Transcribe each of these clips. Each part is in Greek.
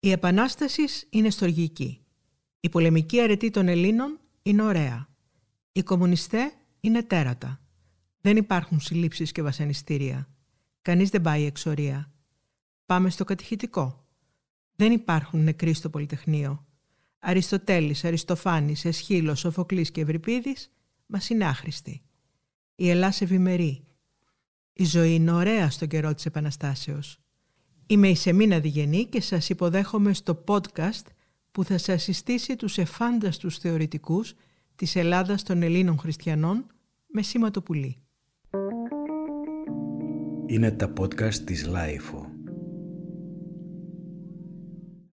Η επανάσταση είναι στοργική. Η πολεμική αρετή των Ελλήνων είναι ωραία. Οι κομμουνιστέ είναι τέρατα. Δεν υπάρχουν συλλήψεις και βασανιστήρια. Κανείς δεν πάει εξορία. Πάμε στο κατηχητικό. Δεν υπάρχουν νεκροί στο Πολυτεχνείο. Αριστοτέλης, Αριστοφάνης, Εσχύλος, Σοφοκλής και Ευρυπίδης μας είναι άχρηστοι. Η Ελλάς ευημερεί. Η ζωή είναι ωραία στον καιρό της Επαναστάσεως. Είμαι η Σεμίνα Διγενή και σας υποδέχομαι στο podcast που θα σας συστήσει τους εφάνταστους θεωρητικούς της Ελλάδας των Ελλήνων Χριστιανών με σήμα το πουλί. Είναι τα podcast της LiFO.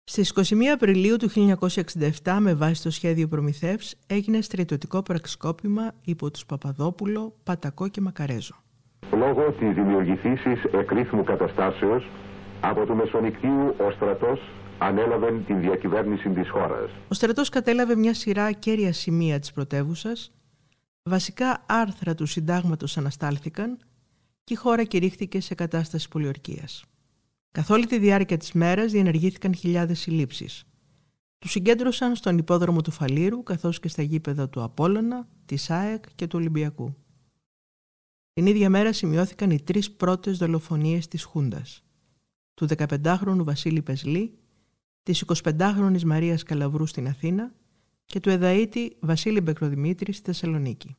Στις 21 Απριλίου του 1967 με βάση το σχέδιο Προμηθεύς έγινε στρατιωτικό πραξικόπημα υπό τους Παπαδόπουλο, Παττακό και Μακαρέζο. Λόγω της δημιουργηθήσης εκρήθμου καταστάσεως από του Μεσονικτίου ο στρατός ανέλαβε την διακυβέρνηση της χώρας. Ο στρατός κατέλαβε μια σειρά κέρια σημεία της πρωτεύουσας. βασικά άρθρα του συντάγματος αναστάλθηκαν και η χώρα κηρύχθηκε σε κατάσταση πολιορκίας. Καθ' όλη τη διάρκεια της μέρας διενεργήθηκαν χιλιάδες συλλήψεις. Τους συγκέντρωσαν στον υπόδρομο του Φαλήρου καθώς και στα γήπεδα του Απόλλωνα, της ΑΕΚ και του Ολυμπιακού. Την ίδια μέρα σημειώθηκαν οι τρεις πρώτες δολοφονίες της Χούντας. Του 15χρονου Βασίλη Πεσλή, της 25χρονης Μαρίας Καλαβρού στην Αθήνα και του Εδαήτη Βασίλη Μπεκροδημήτρη στη Θεσσαλονίκη.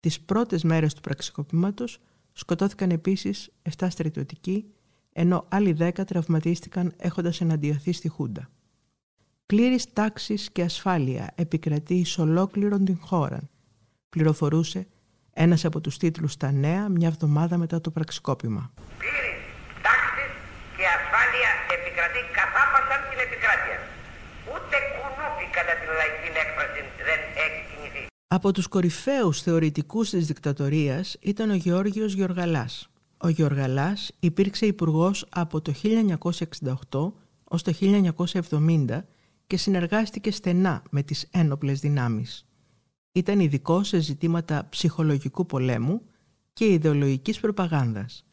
Τις πρώτες μέρες του πραξικοπήματος σκοτώθηκαν επίσης 7 στρατιωτικοί, ενώ άλλοι 10 τραυματίστηκαν έχοντας εναντιωθεί στη Χούντα. Πλήρης τάξης και ασφάλεια επικρατεί σε ολόκληρον την χώρα, πληροφορούσε ένας από τους τίτλους στα νέα μια εβδομάδα μετά το πραξικόπημα. Πλήρης τάξης και ασφάλεια επικρατεί καθάπασαν την επικράτεια. Ούτε κουνούπι κατά την λαϊκή έκφραση δεν έχει κινηθεί. Από τους κορυφαίους θεωρητικούς της δικτατορίας ήταν ο Γεώργιος Γεωργαλάς. Ο Γεωργαλάς υπήρξε υπουργός από το 1968 ως το 1970 και συνεργάστηκε στενά με τις ένοπλες δυνάμεις. Ήταν ειδικό σε ζητήματα ψυχολογικού πολέμου και ιδεολογικής προπαγάνδας.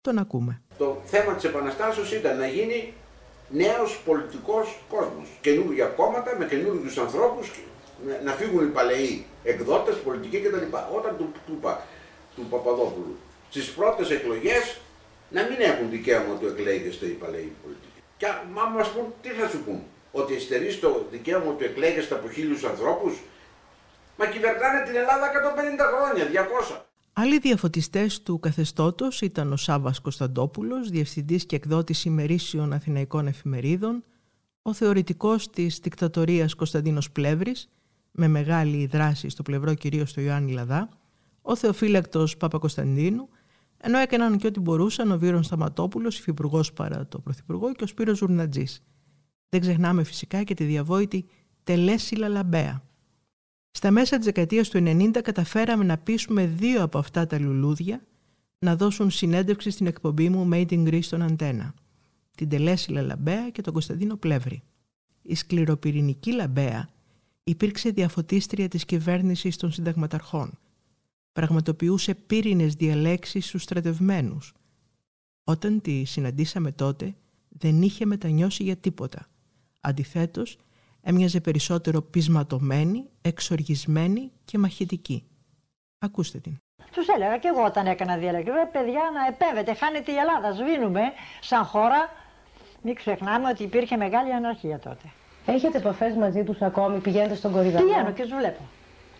Τον ακούμε. Το θέμα της Επαναστάσεως ήταν να γίνει νέος πολιτικός κόσμος. Καινούργια κόμματα με καινούργιους ανθρώπους, να φύγουν οι παλαιοί εκδότες, πολιτικοί κτλ. Όταν του, του, του Παπαδόπουλου στις πρώτες εκλογές να μην έχουν δικαίωμα του εκλέγεστε οι παλαιοί πολιτικοί. Και μα μας πούν, τι θα σου πούν, ότι εστερείς το δικαίωμα του εκλέγεστε από χίλιους ανθρώπους, μα κυβερνάνε την Ελλάδα 150 χρόνια, 200. Άλλοι διαφωτιστές του καθεστώτος ήταν ο Σάββας Κωνσταντόπουλος, διευθυντής και εκδότης ημερήσιων Αθηναϊκών εφημερίδων, ο θεωρητικός της δικτατορίας Κωνσταντίνος Πλεύρης, με μεγάλη δράση στο πλευρό κυρίως του Ιωάννη Λαδά, ο Θεοφύλακτος Παπακοσταντίνου, ενώ έκαναν και ό,τι μπορούσαν ο Βύρον Σταματόπουλος, υφυπουργός παρά το Πρωθυπουργό και ο Σπύρος Ζουρνατζής. Δεν ξεχνάμε φυσικά και τη διαβόητη Τελέσιλλα Λαμπέα. Στα μέσα της δεκαετίας του 90 καταφέραμε να πείσουμε δύο από αυτά τα λουλούδια να δώσουν συνέντευξη στην εκπομπή μου Made in Greece στον Αντένα, την Τελέσιλλα Λαμπέα και τον Κωνσταντίνο Πλεύρη. Η σκληροπυρηνική Λαμπέα υπήρξε διαφωτίστρια της κυβέρνησης των συνταγματαρχών. Πραγματοποιούσε πύρινες διαλέξεις στους στρατευμένους. Όταν τη συναντήσαμε τότε, δεν είχε μετανιώσει για τίποτα. Αντιθέτως, έμοιαζε περισσότερο πεισματωμένη, εξοργισμένη και μαχητική. Ακούστε την. Τους έλεγα και εγώ όταν έκανα διαλέξη. Ρε παιδιά, να επέμβετε, χάνεται η Ελλάδα. Σβήνουμε σαν χώρα. Μην ξεχνάμε ότι υπήρχε μεγάλη αναρχία τότε. Έχετε επαφές μαζί τους ακόμη, πηγαίνετε στον κορυδαλό; Πηγαίνω και τους βλέπω.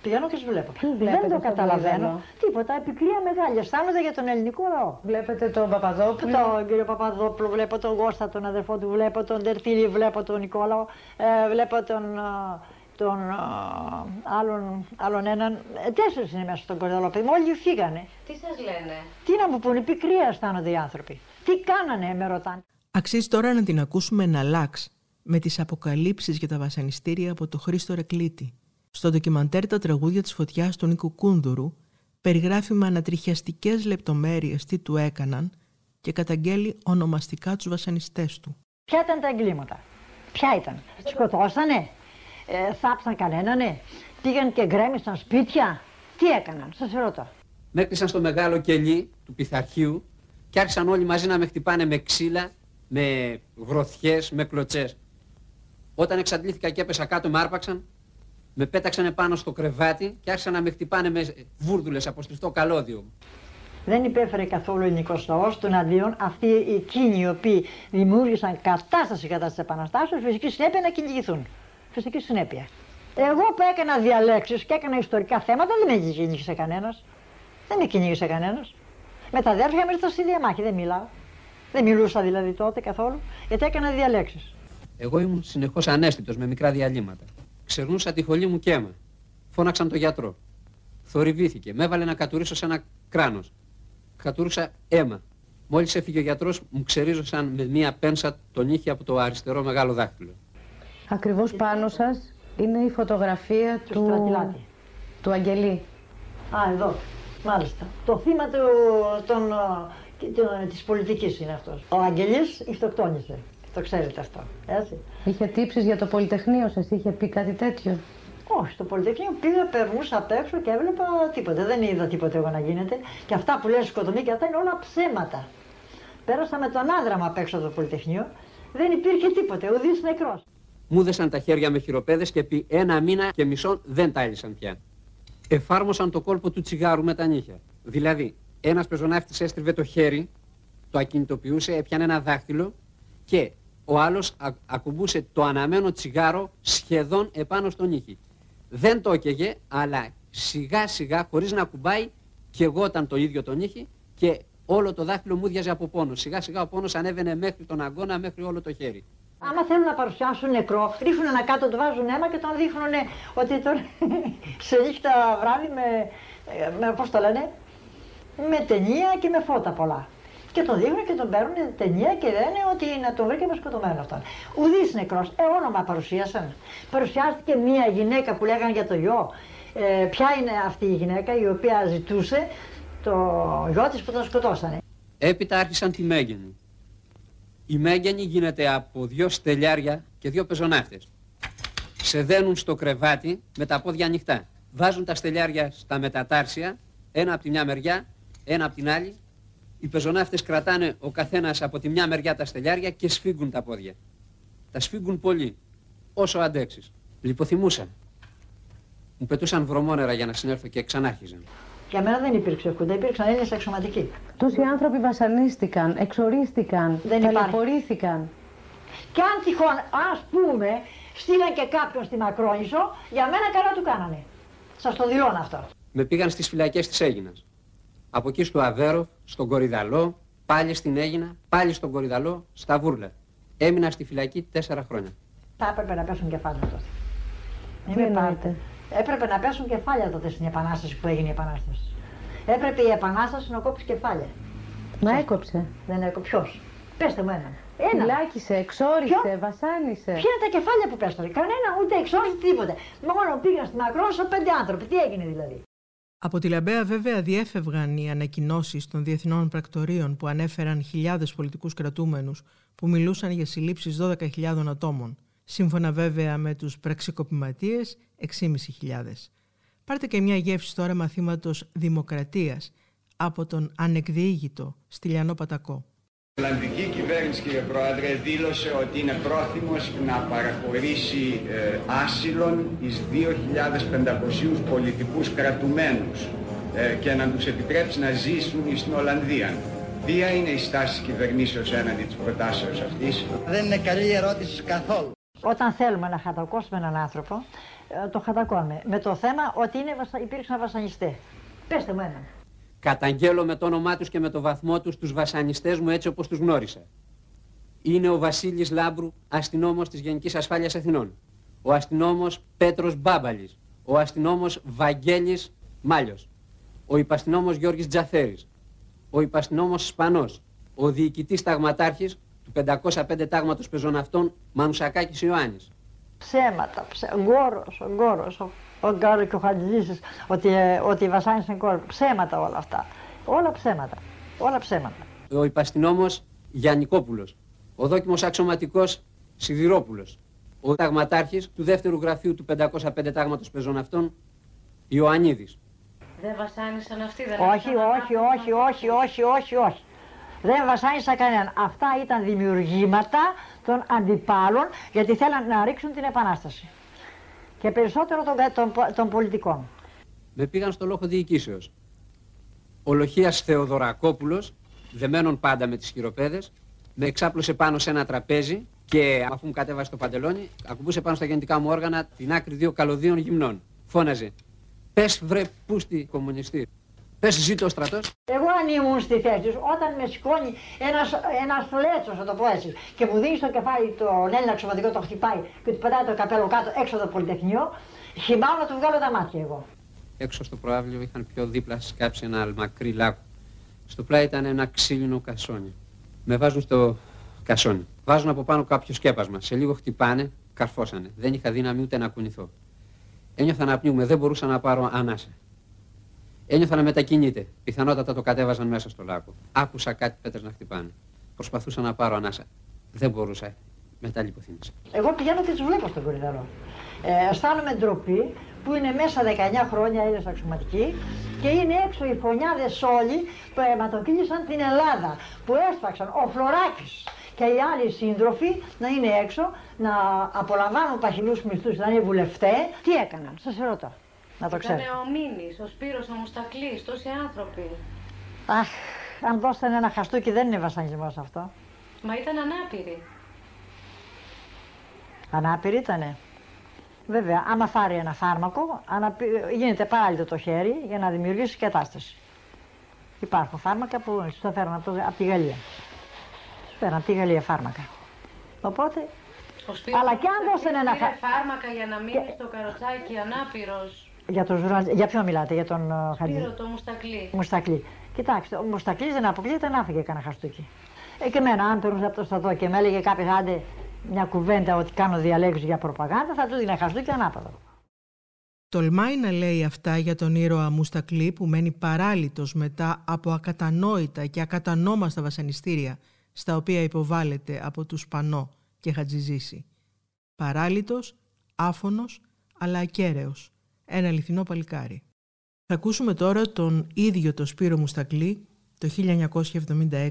Πηγαίνω και του βλέπω; βλέπετε Δεν το στον καταλαβαίνω. κορυδαλό; Τίποτα. Επικλία μεγάλη. Αισθάνονται για τον ελληνικό λαό. Βλέπετε τον Παπαδόπουλο. Τον κύριο Παπαδόπουλο, βλέπω τον Γώστα, τον αδερφό του, βλέπω τον Τερτήλη, βλέπω τον Νικόλαο, ε, βλέπω τον, α, τον α, άλλον, άλλον έναν. Ε, τέσσερις είναι μέσα στον κορυδαλό, παιδί μου, όλοι φύγανε. Τι σας λένε; Τι να μου πούνε, πικρία αισθάνονται οι άνθρωποι. Τι κάνανε, με ρωτάνε. Αξίζει τώρα να την ακούσουμε να αλλάξει με τις αποκαλύψεις για τα βασανιστήρια από το Χρήστο Ρεκλίτη. Στο ντοκιμαντέρ «Τα τραγούδια της φωτιάς» του Νίκου Κούνδουρου περιγράφει με ανατριχιαστικές λεπτομέρειες τι του έκαναν και καταγγέλει ονομαστικά τους βασανιστές του. Ποια ήταν τα εγκλήματα, ποια ήταν; Σκοτώσανε, ε, θάψαν κανένανε, πήγαν και γκρέμισαν σπίτια; Τι έκαναν, σας ρωτώ. Με έκλεισαν στο μεγάλο κελί του πειθαρχείου και άρχισαν όλοι μαζί να με χτυπάνε με ξύλα, με γροθιές, με κλωτσές. Όταν εξαντλήθηκα και έπεσα κάτω, με άρπαξαν, με πέταξαν πάνω στο κρεβάτι και άρχισαν να με χτυπάνε με βούρδουλες από στριφτό καλώδιο. Δεν υπέφερε καθόλου ο ελληνικός λαό των αντίον αυτοί εκείνοι οι οποίοι δημιούργησαν κατάσταση κατά της επαναστάσεως, φυσική συνέπεια να κυνηγηθούν. Φυσική συνέπεια. Εγώ που έκανα διαλέξεις και έκανα ιστορικά θέματα δεν με κυνήγησε κανένας. Δεν με κυνήγησε κανένας. Με τα αδέρφια μου ήρθα στη διαμάχη, δεν μιλάω. Δεν μιλούσα δηλαδή τότε καθόλου, γιατί έκανα διαλέξεις. Εγώ ήμουν συνεχώς ανέστητος με μικρά διαλύματα. Ξερνούσα τη φωλή μου και αίμα. Φώναξαν τον γιατρό. Θορυβήθηκε. Με έβαλε να κατουρίσω σε ένα κράνος. Κατούρισα αίμα. Μόλις έφυγε ο γιατρός, μου ξερίζωσαν με μία πένσα τον ήχη από το αριστερό μεγάλο δάχτυλο. Ακριβώς πάνω σας είναι η φωτογραφία Του του, στρατηλάτη. του Αγγελή. Α, εδώ. Μάλιστα. Το θύμα του, των, α, και το- της πολιτικής είναι αυτός. Ο Αγγελής ηχτοκτόνησε. Το ξέρετε αυτό. Έτσι. Είχε τύψεις για το Πολυτεχνείο σας, είχε πει κάτι τέτοιο; Όχι, στο Πολυτεχνείο πήγα, περνούσα απ' έξω και έβλεπα τίποτα. Δεν είδα τίποτα εγώ να γίνεται. Και αυτά που λένε σκοτωμή και αυτά είναι όλα ψέματα. Πέρασα με τον άντρα μου απ' έξω από το Πολυτεχνείο. Δεν υπήρχε τίποτα, ουδής νεκρός. Μου δέσαν τα χέρια με χειροπέδες και επί ένα μήνα και μισό δεν τα έλυσαν πια. Εφάρμοσαν το κόλπο του τσιγάρου με τα νύχια. Δηλαδή, ένας πεζοναύτης έστριβε το χέρι, το ακινητοποιούσε, έπιανε ένα δάχτυλο και ο άλλος α- ακουμπούσε το αναμένο τσιγάρο σχεδόν επάνω στον νύχι. Δεν το έκαιγε, αλλά σιγά σιγά, χωρίς να κουμπάει, και εγώ όταν το ίδιο τον νύχι και όλο το δάχτυλο μου διάζε από πόνο. Σιγά σιγά ο πόνος ανέβαινε μέχρι τον αγκώνα, μέχρι όλο το χέρι. Άμα θέλουν να παρουσιάσουν νεκρό, ρίχνουν ένα κάτω, του βάζουν αίμα και τον δείχνουν ότι τώρα σε νύχτα βράδυ με, ε, με πώς το λένε, με ταινία και με φώτα πολλά. Και τον δείχνουν και τον παίρνουν ταινία και λένε ότι να τον βρήκαμε σκοτωμένο αυτόν. Ουδής νεκρός, ε, όνομα παρουσίασαν. Παρουσιάστηκε μία γυναίκα που λέγανε για το γιο. Ε, ποια είναι αυτή η γυναίκα η οποία ζητούσε το γιο της που τον σκοτώσανε. Έπειτα άρχισαν τη μέγενη. Η μέγενη γίνεται από δύο στελιάρια και δύο πεζοναύτες. Σε δένουν στο κρεβάτι με τα πόδια ανοιχτά. Βάζουν τα στελιάρια στα μετατάρσια, ένα από τη μια μεριά, ένα από την άλλη. Οι πεζοναύτες κρατάνε ο καθένας από τη μια μεριά τα στελιάρια και σφίγγουν τα πόδια. Τα σφίγγουν πολύ, όσο αντέξεις. Λιποθυμούσα. Μου πετούσαν βρωμόνερα για να συνέλθω και ξανάρχιζαν. Για μένα δεν υπήρξε κούντα, υπήρξαν Έλληνες αξιωματικοί. Τόσοι άνθρωποι βασανίστηκαν, εξορίστηκαν, Δεν υπάρχει. ταλαιπωρήθηκαν. Και αν τυχόν, ας πούμε, στείλαν και κάποιον στη Μακρόνισο, για μένα καλά του κάνανε. Σας το δηλώνω αυτό. Με πήγαν στις φυλακές της Έγινας. Από εκεί στο Αβέρο, στον Κορυδαλό, πάλι στην Έγινα, πάλι στον Κορυδαλό, στα Βούρλα. Έμεινα στη φυλακή τέσσερα χρόνια. Θα έπρεπε να πέσουν κεφάλια τότε. Μην Τι με εννοείτε; πάρετε. Έπρεπε να πέσουν κεφάλια τότε στην Επανάσταση που έγινε η Επανάσταση. Έπρεπε η Επανάσταση να κόψει κεφάλια. Μα έκοψε. Δεν έκοψε. Ποιος; Πέστε μου έναν. Ένα. Φυλάκισε, εξόρισε, Ποιο; βασάνισε. Ποια είναι τα κεφάλια που πέσανε; Κανένα ούτε εξόρισε τίποτε. Μόνο πήγαν στη Μακρόνισο πέντε άνθρωποι. Τι έγινε δηλαδή; Από τη Λαμπέα βέβαια διέφευγαν οι ανακοινώσεις των διεθνών πρακτορείων που ανέφεραν χιλιάδες πολιτικούς κρατούμενους που μιλούσαν για συλλήψεις 12.000 ατόμων. Σύμφωνα βέβαια με τους πραξικοπηματίες 6.500. Πάρτε και μια γεύση τώρα μαθήματος δημοκρατίας από τον ανεκδιήγητο Στυλιανό Πατακό. Η Ολλανδική κυβέρνηση, κύριε Πρόεδρε, δήλωσε ότι είναι πρόθυμος να παραχωρήσει ε, άσυλον εις 2.500 πολιτικούς κρατουμένους ε, και να τους επιτρέψει να ζήσουν στην Ολλανδία. Ποια είναι η στάση της κυβερνήσεως έναντι της προτάσεως αυτής; Δεν είναι καλή ερώτηση καθόλου. Όταν θέλουμε να χατακώσουμε έναν άνθρωπο, ε, το χατακώνουμε. Με το θέμα ότι είναι, βασα- υπήρξαν βασανιστές. Πέστε μου έναν. Καταγγέλω με το όνομά τους και με το βαθμό τους τους βασανιστές μου έτσι όπως τους γνώρισα. Είναι ο Βασίλης Λάμπρου, αστυνόμος της Γενικής Ασφάλειας Αθηνών. Ο αστυνόμος Πέτρος Μπάμπαλης. Ο αστυνόμος Βαγγέλης Μάλιος. Ο υπαστυνόμος Γιώργης Τζαθέρης. Ο υπαστυνόμος Σπανός. Ο διοικητής ταγματάρχης του 505 τάγματος πεζοναυτών Μανουσακάκης Ιωάννης. Ψέματα, ψέ... γκόρος, ο γκόρος, ο, ο Γκάρο και ο Χατζησής, ότι, ε, ότι βασάνισαν κόρη. Ψέματα όλα αυτά. Όλα ψέματα. Όλα ψέματα. ο υπαστηνόμος Γιαννικόπουλος, ο δόκιμος αξιωματικός Σιδηρόπουλος, ο ταγματάρχης του δεύτερου γραφείου του 505 τάγματος πεζοναυτών Ιωαννίδης. Δεν βασάνισαν αυτοί, δεν Όχι, όχι, όχι, όχι, όχι, όχι, όχι. Δεν βασάνισα κανέναν. Αυτά ήταν δημιουργήματα των αντιπάλων γιατί θέλαν να ρίξουν την επανάσταση. Και περισσότερο των, των, των πολιτικών. Με πήγαν στο λόγο διοικήσεως. Ο Λοχίας Θεοδωρακόπουλος, δεμένον πάντα με τις χειροπέδες, με εξάπλωσε πάνω σε ένα τραπέζι και αφού μου κατέβασε το παντελόνι, ακουμπούσε πάνω στα γεννητικά μου όργανα την άκρη δύο καλωδίων γυμνών. Φώναζε. Πες βρε πούστη κομμουνιστή. Πες ζήτω ο στρατός. Εγώ αν ήμουν στη θέση τους, όταν με σηκώνει ένας, ένας φλέτσος, θα το πω έτσι, και μου δίνει στο κεφάλι τον Έλληνα ξωματικό, το χτυπάει και του πετάει το καπέλο κάτω έξω από το Πολυτεχνείο, χυμάω να του βγάλω τα μάτια εγώ. Έξω στο προάβλιο είχαν πιο δίπλα σκάψει ένα μακρύ λάκκο. Στο πλάι ήταν ένα ξύλινο κασόνι. Με βάζουν στο κασόνι. Βάζουν από πάνω κάποιο σκέπασμα. Σε λίγο χτυπάνε, καρφώσανε. Δεν είχα δύναμη ούτε να κουνηθώ. Ένιωθα να πνίγουμε, δεν μπορούσα να πάρω ανάσα. Ένιωθα να μετακινείται. Πιθανότατα το κατέβαζαν μέσα στο λάκκο. Άκουσα κάτι πέτρες να χτυπάνε. Προσπαθούσα να πάρω ανάσα. Δεν μπορούσα. Μετά λιποθύμησα. Εγώ πηγαίνω και τους βλέπω στον κορυδαλό. Ε, αισθάνομαι ντροπή που είναι μέσα 19 χρόνια είναι αξιωματικοί και είναι έξω οι φωνιάδες όλοι που αιματοκύλησαν την Ελλάδα, που έσπαξαν ο Φλωράκης και οι άλλοι σύντροφοι να είναι έξω, να απολαμβάνουν παχυλούς μισθούς, να είναι βουλευτές. Τι έκαναν, σας ρωτώ. Να το ξέρω. Ήταν ο Μίνης, ο Σπύρος, ο Μουστακλής, τόσοι άνθρωποι. Αχ, αν δώσετε ένα χαστούκι δεν είναι βασανισμός αυτό. Μα ήταν ανάπηροι. Ανάπηροι ήτανε. Βέβαια, άμα φάρει ένα φάρμακο, αναπη... γίνεται παράλληλο το χέρι για να δημιουργήσει κατάσταση. Υπάρχουν φάρμακα που σου τα φέρουν από, το... από τη Γαλλία. Σου φέρουν από τη Γαλλία φάρμακα. Οπότε, Ο Σπύρος αλλά και αν δώσουν ένα πήρε φάρμακο. φάρμακα για να μείνει στο καροτσάκι ανάπηρος. Για, τον Ζουρα- για ποιο μιλάτε, για τον uh, Χατζη; Σπύρο το Μουστακλή. Μουστακλή. Κοιτάξτε, ο Μουστακλής δεν αποκλείεται να φύγει κανένα χαστούκι. Ε, και εμένα, αν περνούσα από το στρατό και με έλεγε κάποιος άντε μια κουβέντα ότι κάνω διαλέξεις για προπαγάνδα, θα του δίνει χαστούκι ανάποδο. Τολμάει να λέει αυτά για τον ήρωα Μουστακλή που μένει παράλυτος μετά από ακατανόητα και ακατανόμαστα βασανιστήρια στα οποία υποβάλλεται από τους Πανό και Χατζιζήση. Παράλυτος, άφωνος, αλλά ακέραιος. Ένα αληθινό παλικάρι. Θα ακούσουμε τώρα τον ίδιο το Σπύρο Μουστακλή το 1976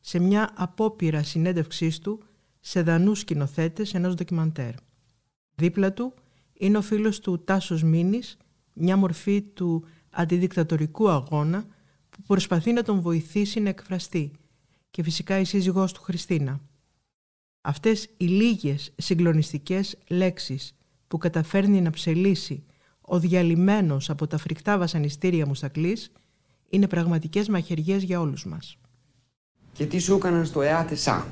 σε μια απόπειρα συνέντευξής του σε δανούς σκηνοθέτες ενός ντοκιμαντέρ. Δίπλα του είναι ο φίλος του Τάσος Μίνης, μια μορφή του αντιδικτατορικού αγώνα που προσπαθεί να τον βοηθήσει να εκφραστεί και φυσικά η σύζυγός του Χριστίνα. Αυτές οι λίγες συγκλονιστικές λέξεις που καταφέρνει να ψελίσει ο διαλυμένος από τα φρικτά βασανιστήρια Μουστακλής είναι πραγματικές μαχαιριές για όλους μας. Και τι σου έκαναν στο ΕΑΤΕΣΑ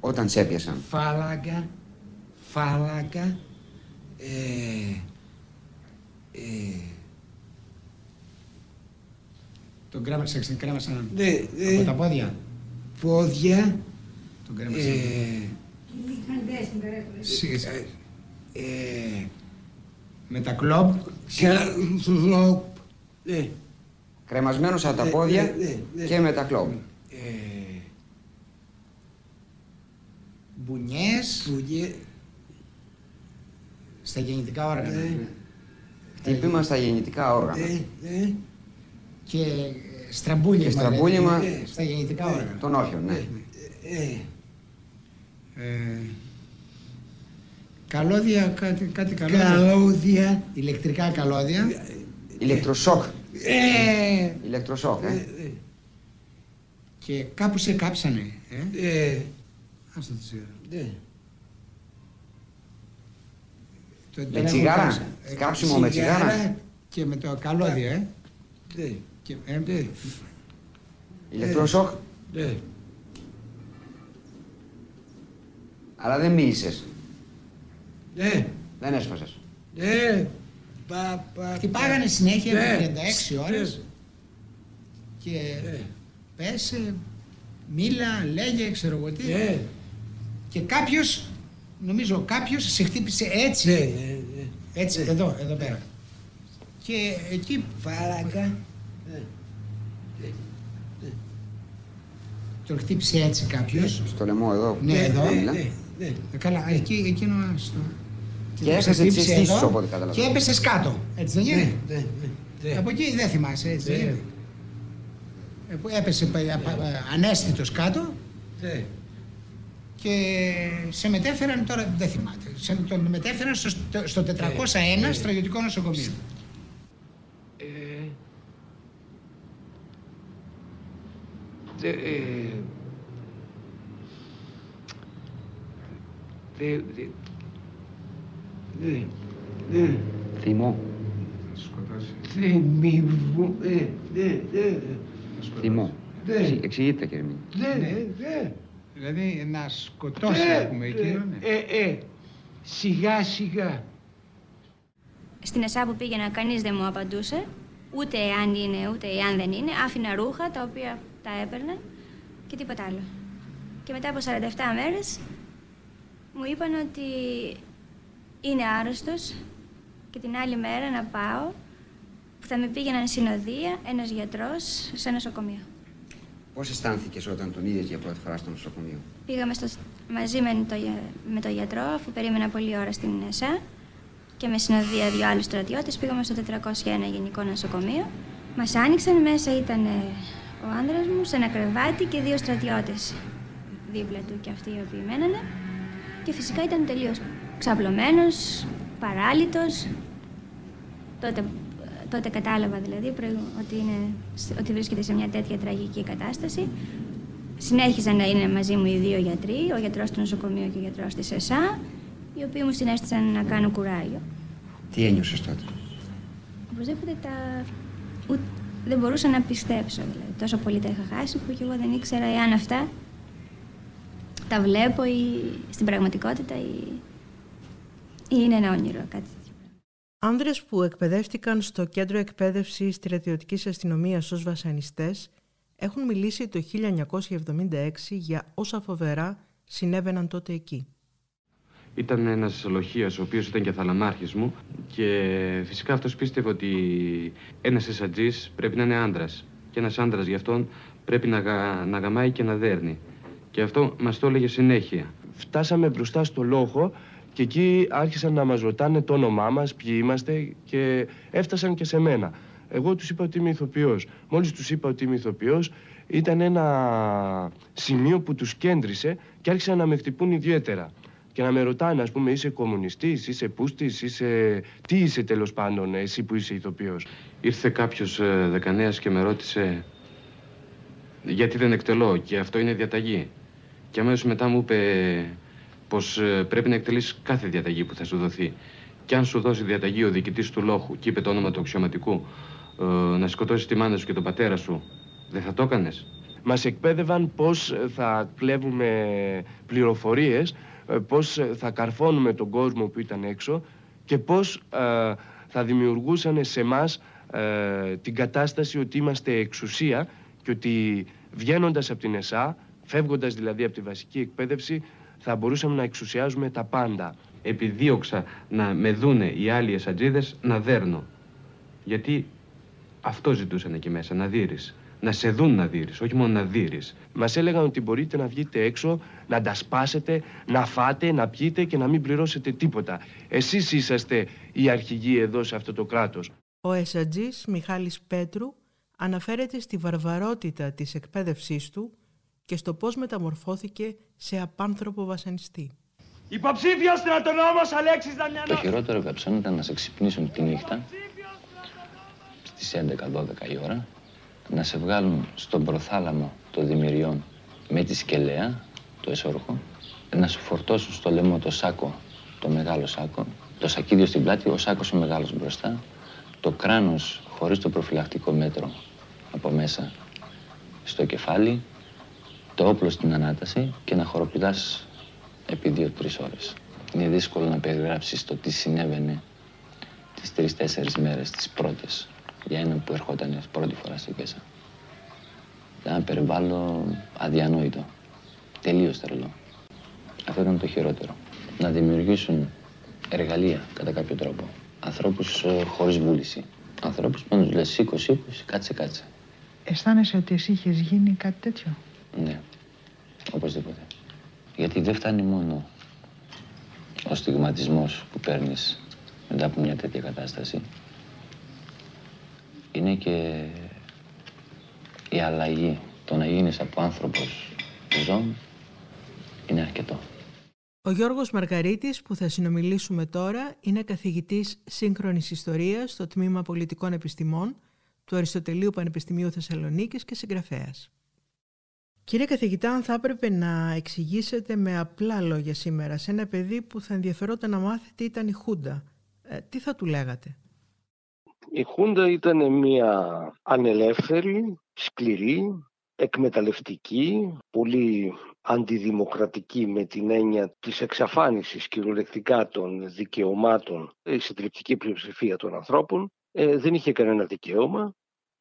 όταν σε έπιασαν; Φάλαγγα, φάλαγγα, ε, ε, τον κρέμασαν, σε κρέμασαν Ναι, ναι. από τα πόδια. Πόδια. Τον κρέμασαν. Ε, Σε- σε- ε, με τα κλόμπ. κλόπ. Ναι. Κρεμασμένος από τα Ναι, πόδια ναι, ναι, ναι. και με τα κλόμπ. Ε, Μπουνιές. Μπουνιέ. Στα γεννητικά όργανα. Ναι. Χτύπημα στα γεννητικά όργανα. Ναι, ναι. Και στραμπούλημα. Και στραμπούλημα δηλαδή, στα γεννητικά όργανα. των όρχων, ναι. Ε, Ε, καλώδια, κάτι, κάτι καλώδια. Καλώδια. Ηλεκτρικά καλώδια. Ηλεκτροσόκ. Ε, Ηλεκτροσόκ, ε. και κάπου σε κάψανε. Ε. Ε, Ας το ξέρω. ναι. Το- Με τον τσιγάρα; έχουν κάψει. Ε, Κάψιμο με τσιγάρα; Και με το καλώδια, ε. Ναι. Και, ε, Ηλεκτροσόκ. Ναι. Αλλά δεν μίλησες. Ναι. Δεν έσπασες. Ναι. Πα, πα, Χτυπάγανε συνέχεια Ναι. επί 36 ώρες και Ναι. πέσε, μίλα, λέγε, ξέρω εγώ τι. Ναι. Και κάποιος, νομίζω κάποιος σε χτύπησε έτσι, Ναι, ναι, ναι. έτσι, εδώ, εδώ πέρα. Και εκεί Φάλαγγα. Ναι. τον χτύπησε έτσι κάποιος. Στο λαιμό εδώ. Ναι, εδώ. Ναι, ναι. Ναι, ναι. Ε, Καλά, εκεί, εκείνο στο... Και έχασε τις χτύπησε αισθήσεις εδώ όποτε καταλαβαίνω. Και έπεσε κάτω, έτσι δεν είναι. Ναι, ναι, ναι. Από εκεί δεν θυμάσαι, έτσι δεν Ναι. είναι. ε, που έπεσε πα- πα- ε, ανέστητος κάτω Ναι. και σε μετέφεραν τώρα, δεν θυμάται, σε, τον μετέφεραν στο, στο 401 Ε, ε. στρατιωτικό νοσοκομείο. Ε, δε- ε, δε- δε- δε- δε- Θυμό. Θυμιβού, ε, δε- δε- Θυμό. Ναι. Εξη- Εξηγείτε κύριε Μίνη. δε- δε- Δηλαδή να σκοτώσει δε- να πούμε δε- εκείνο. ναι. ε, ε, Σιγά σιγά. Στην ΕΣΑ που πήγαινα, κανείς δεν μου απαντούσε. Ούτε εάν είναι, ούτε εάν δεν είναι. Άφηνα ρούχα τα οποία τα έπαιρνα και τίποτα άλλο. Και μετά από 47 μέρες μου είπαν ότι είναι άρρωστος και την άλλη μέρα να πάω που θα με πήγαιναν συνοδεία ένας γιατρός σε νοσοκομείο. Πώς αισθάνθηκες όταν τον είδες για πρώτη φορά στο νοσοκομείο; Πήγαμε στο, μαζί με το, για- με τον γιατρό, αφού περίμενα πολλή ώρα στην ΕΣΑ και με συνοδεία δύο άλλους στρατιώτες, πήγαμε στο 401 Γενικό Νοσοκομείο. Μας άνοιξαν, μέσα ήταν ε, ο άνδρας μου σε ένα κρεβάτι και δύο στρατιώτες δίπλα του και αυτοί οι οποίοι μένανε. Και φυσικά ήταν τελείως ξαπλωμένος, παράλυτος. Τότε, τότε κατάλαβα δηλαδή προηγου- ότι, είναι, ότι βρίσκεται σε μια τέτοια τραγική κατάσταση. Συνέχιζαν να είναι μαζί μου οι δύο γιατροί, ο γιατρός του νοσοκομείου και ο γιατρός της ΕΣΑ, οι οποίοι μου συνέστησαν να κάνω κουράγιο. Τι ένιωσες τότε; Οπωσδήποτε τα... Ούτε... δεν μπορούσα να πιστέψω. Δηλαδή. Τόσο πολύ τα είχα χάσει που και εγώ δεν ήξερα εάν αυτά τα βλέπω ή στην πραγματικότητα ή, ή είναι ένα όνειρο, κάτι τέτοιο. Άνδρες που εκπαιδεύτηκαν στο Κέντρο Εκπαίδευσης Στρατιωτικής Αστυνομίας ως βασανιστές έχουν μιλήσει το 1976 για όσα φοβερά συνέβαιναν τότε εκεί. Ήταν ένας λοχεία ο οποίος ήταν και θαλαμάρχης μου και φυσικά αυτός πίστευε ότι ένας εσατζής πρέπει να είναι άντρας. Και ένας άντρας γι' αυτόν πρέπει να, γα... να γαμάει και να δέρνει. Και αυτό μας το έλεγε συνέχεια. Φτάσαμε μπροστά στο λόγο και εκεί άρχισαν να μας ρωτάνε το όνομά μας, ποιοι είμαστε και έφτασαν και σε μένα. Εγώ τους είπα ότι είμαι ηθοποιός. Μόλις τους είπα ότι είμαι ηθοποιός, ήταν ένα σημείο που τους κέντρισε και άρχισαν να με χτυπούν ιδιαίτερα. Και να με ρωτάνε, ας πούμε, είσαι κομμουνιστής, είσαι πούστης, είσαι... Τι είσαι τέλος πάντων, εσύ που είσαι ηθοποιός; Ήρθε κάποιος δεκανέας και με ρώτησε γιατί δεν εκτελώ; Και αυτό είναι διαταγή. Και αμέσως μετά μου είπε πως πρέπει να εκτελείς κάθε διαταγή που θα σου δοθεί. Και αν σου δώσει διαταγή ο διοικητής του λόχου και είπε το όνομα του αξιωματικού ε, να σκοτώσεις τη μάνα σου και τον πατέρα σου, δεν θα το έκανες; Μας εκπαίδευαν πώς θα κλέβουμε πληροφορίες, ε, πώς θα καρφώνουμε τον κόσμο που ήταν έξω και πώς ε, θα δημιουργούσαν σε μας την κατάσταση ότι είμαστε εξουσία και ότι βγαίνοντας από την ΕΣΑ, φεύγοντας δηλαδή από τη βασική εκπαίδευση, θα μπορούσαμε να εξουσιάζουμε τα πάντα. Επιδίωξα να με δούνε οι άλλοι εσατζίδες να δέρνω. Γιατί αυτό ζητούσαν εκεί μέσα, να δείρεις. Να σε δουν να δείρεις, όχι μόνο να δείρεις. Μας έλεγαν ότι μπορείτε να βγείτε έξω, να τα σπάσετε, να φάτε, να πιείτε και να μην πληρώσετε τίποτα. Εσείς είσαστε οι αρχηγοί εδώ σε αυτό το κράτος. Ο Εσατζής Μιχάλης Πέτρου αναφέρεται στη βαρβαρότητα της εκπαίδευσής του και στο πώς μεταμορφώθηκε σε απάνθρωπο βασανιστή. Υποψήφιος στρατονόμος Αλέξης Δαμιανός. Το χειρότερο καψόν ήταν να σε ξυπνήσουν τη νύχτα στις 11-12 η ώρα να σε βγάλουν στον προθάλαμο των δημιουργιών με τη σκελέα, το εσόρχο, να σου φορτώσουν στο λαιμό το σάκο, το μεγάλο σάκο, το σακίδιο στην πλάτη, ο σάκος ο μεγάλος μπροστά, το κράνος χωρίς το προφυλακτικό μέτρο από μέσα στο κεφάλι, το όπλο στην ανάταση και να χοροπηδάς επί δύο-τρεις ώρες. Είναι δύσκολο να περιγράψεις το τι συνέβαινε τις τρεις-τέσσερις μέρες, τις πρώτες, για έναν που ερχόταν πρώτη φορά στην Κέσα. Ήταν ένα περιβάλλον αδιανόητο, τελείως τρελό. Αυτό ήταν το χειρότερο. Να δημιουργήσουν εργαλεία κατά κάποιο τρόπο. Ανθρώπους ε, χωρίς βούληση. Ανθρώπους που να τους λες σήκω, σήκω, κάτσε, κάτσε. Αισθάνεσαι ότι εσύ είχες γίνει κάτι τέτοιο; Ναι, οπωσδήποτε. Γιατί δεν φτάνει μόνο ο στιγματισμός που παίρνεις μετά από μια τέτοια κατάσταση. Είναι και η αλλαγή, το να γίνεις από άνθρωπος ζών, είναι αρκετό. Ο Γιώργος Μαργαρίτης που θα συνομιλήσουμε τώρα είναι καθηγητής σύγχρονης ιστορίας στο Τμήμα Πολιτικών Επιστημών του Αριστοτελείου Πανεπιστημίου Θεσσαλονίκης και συγγραφέας. Κύριε καθηγητά, αν θα έπρεπε να εξηγήσετε με απλά λόγια σήμερα σε ένα παιδί που θα ενδιαφερόταν να μάθει τι ήταν η Χούντα, ε, τι θα του λέγατε; Η Χούντα ήταν μια ανελεύθερη, σκληρή, εκμεταλλευτική, πολύ αντιδημοκρατική με την έννοια της εξαφάνισης κυριολεκτικά των δικαιωμάτων η συντριπτική πλειοψηφία των ανθρώπων. Ε, δεν είχε κανένα δικαίωμα,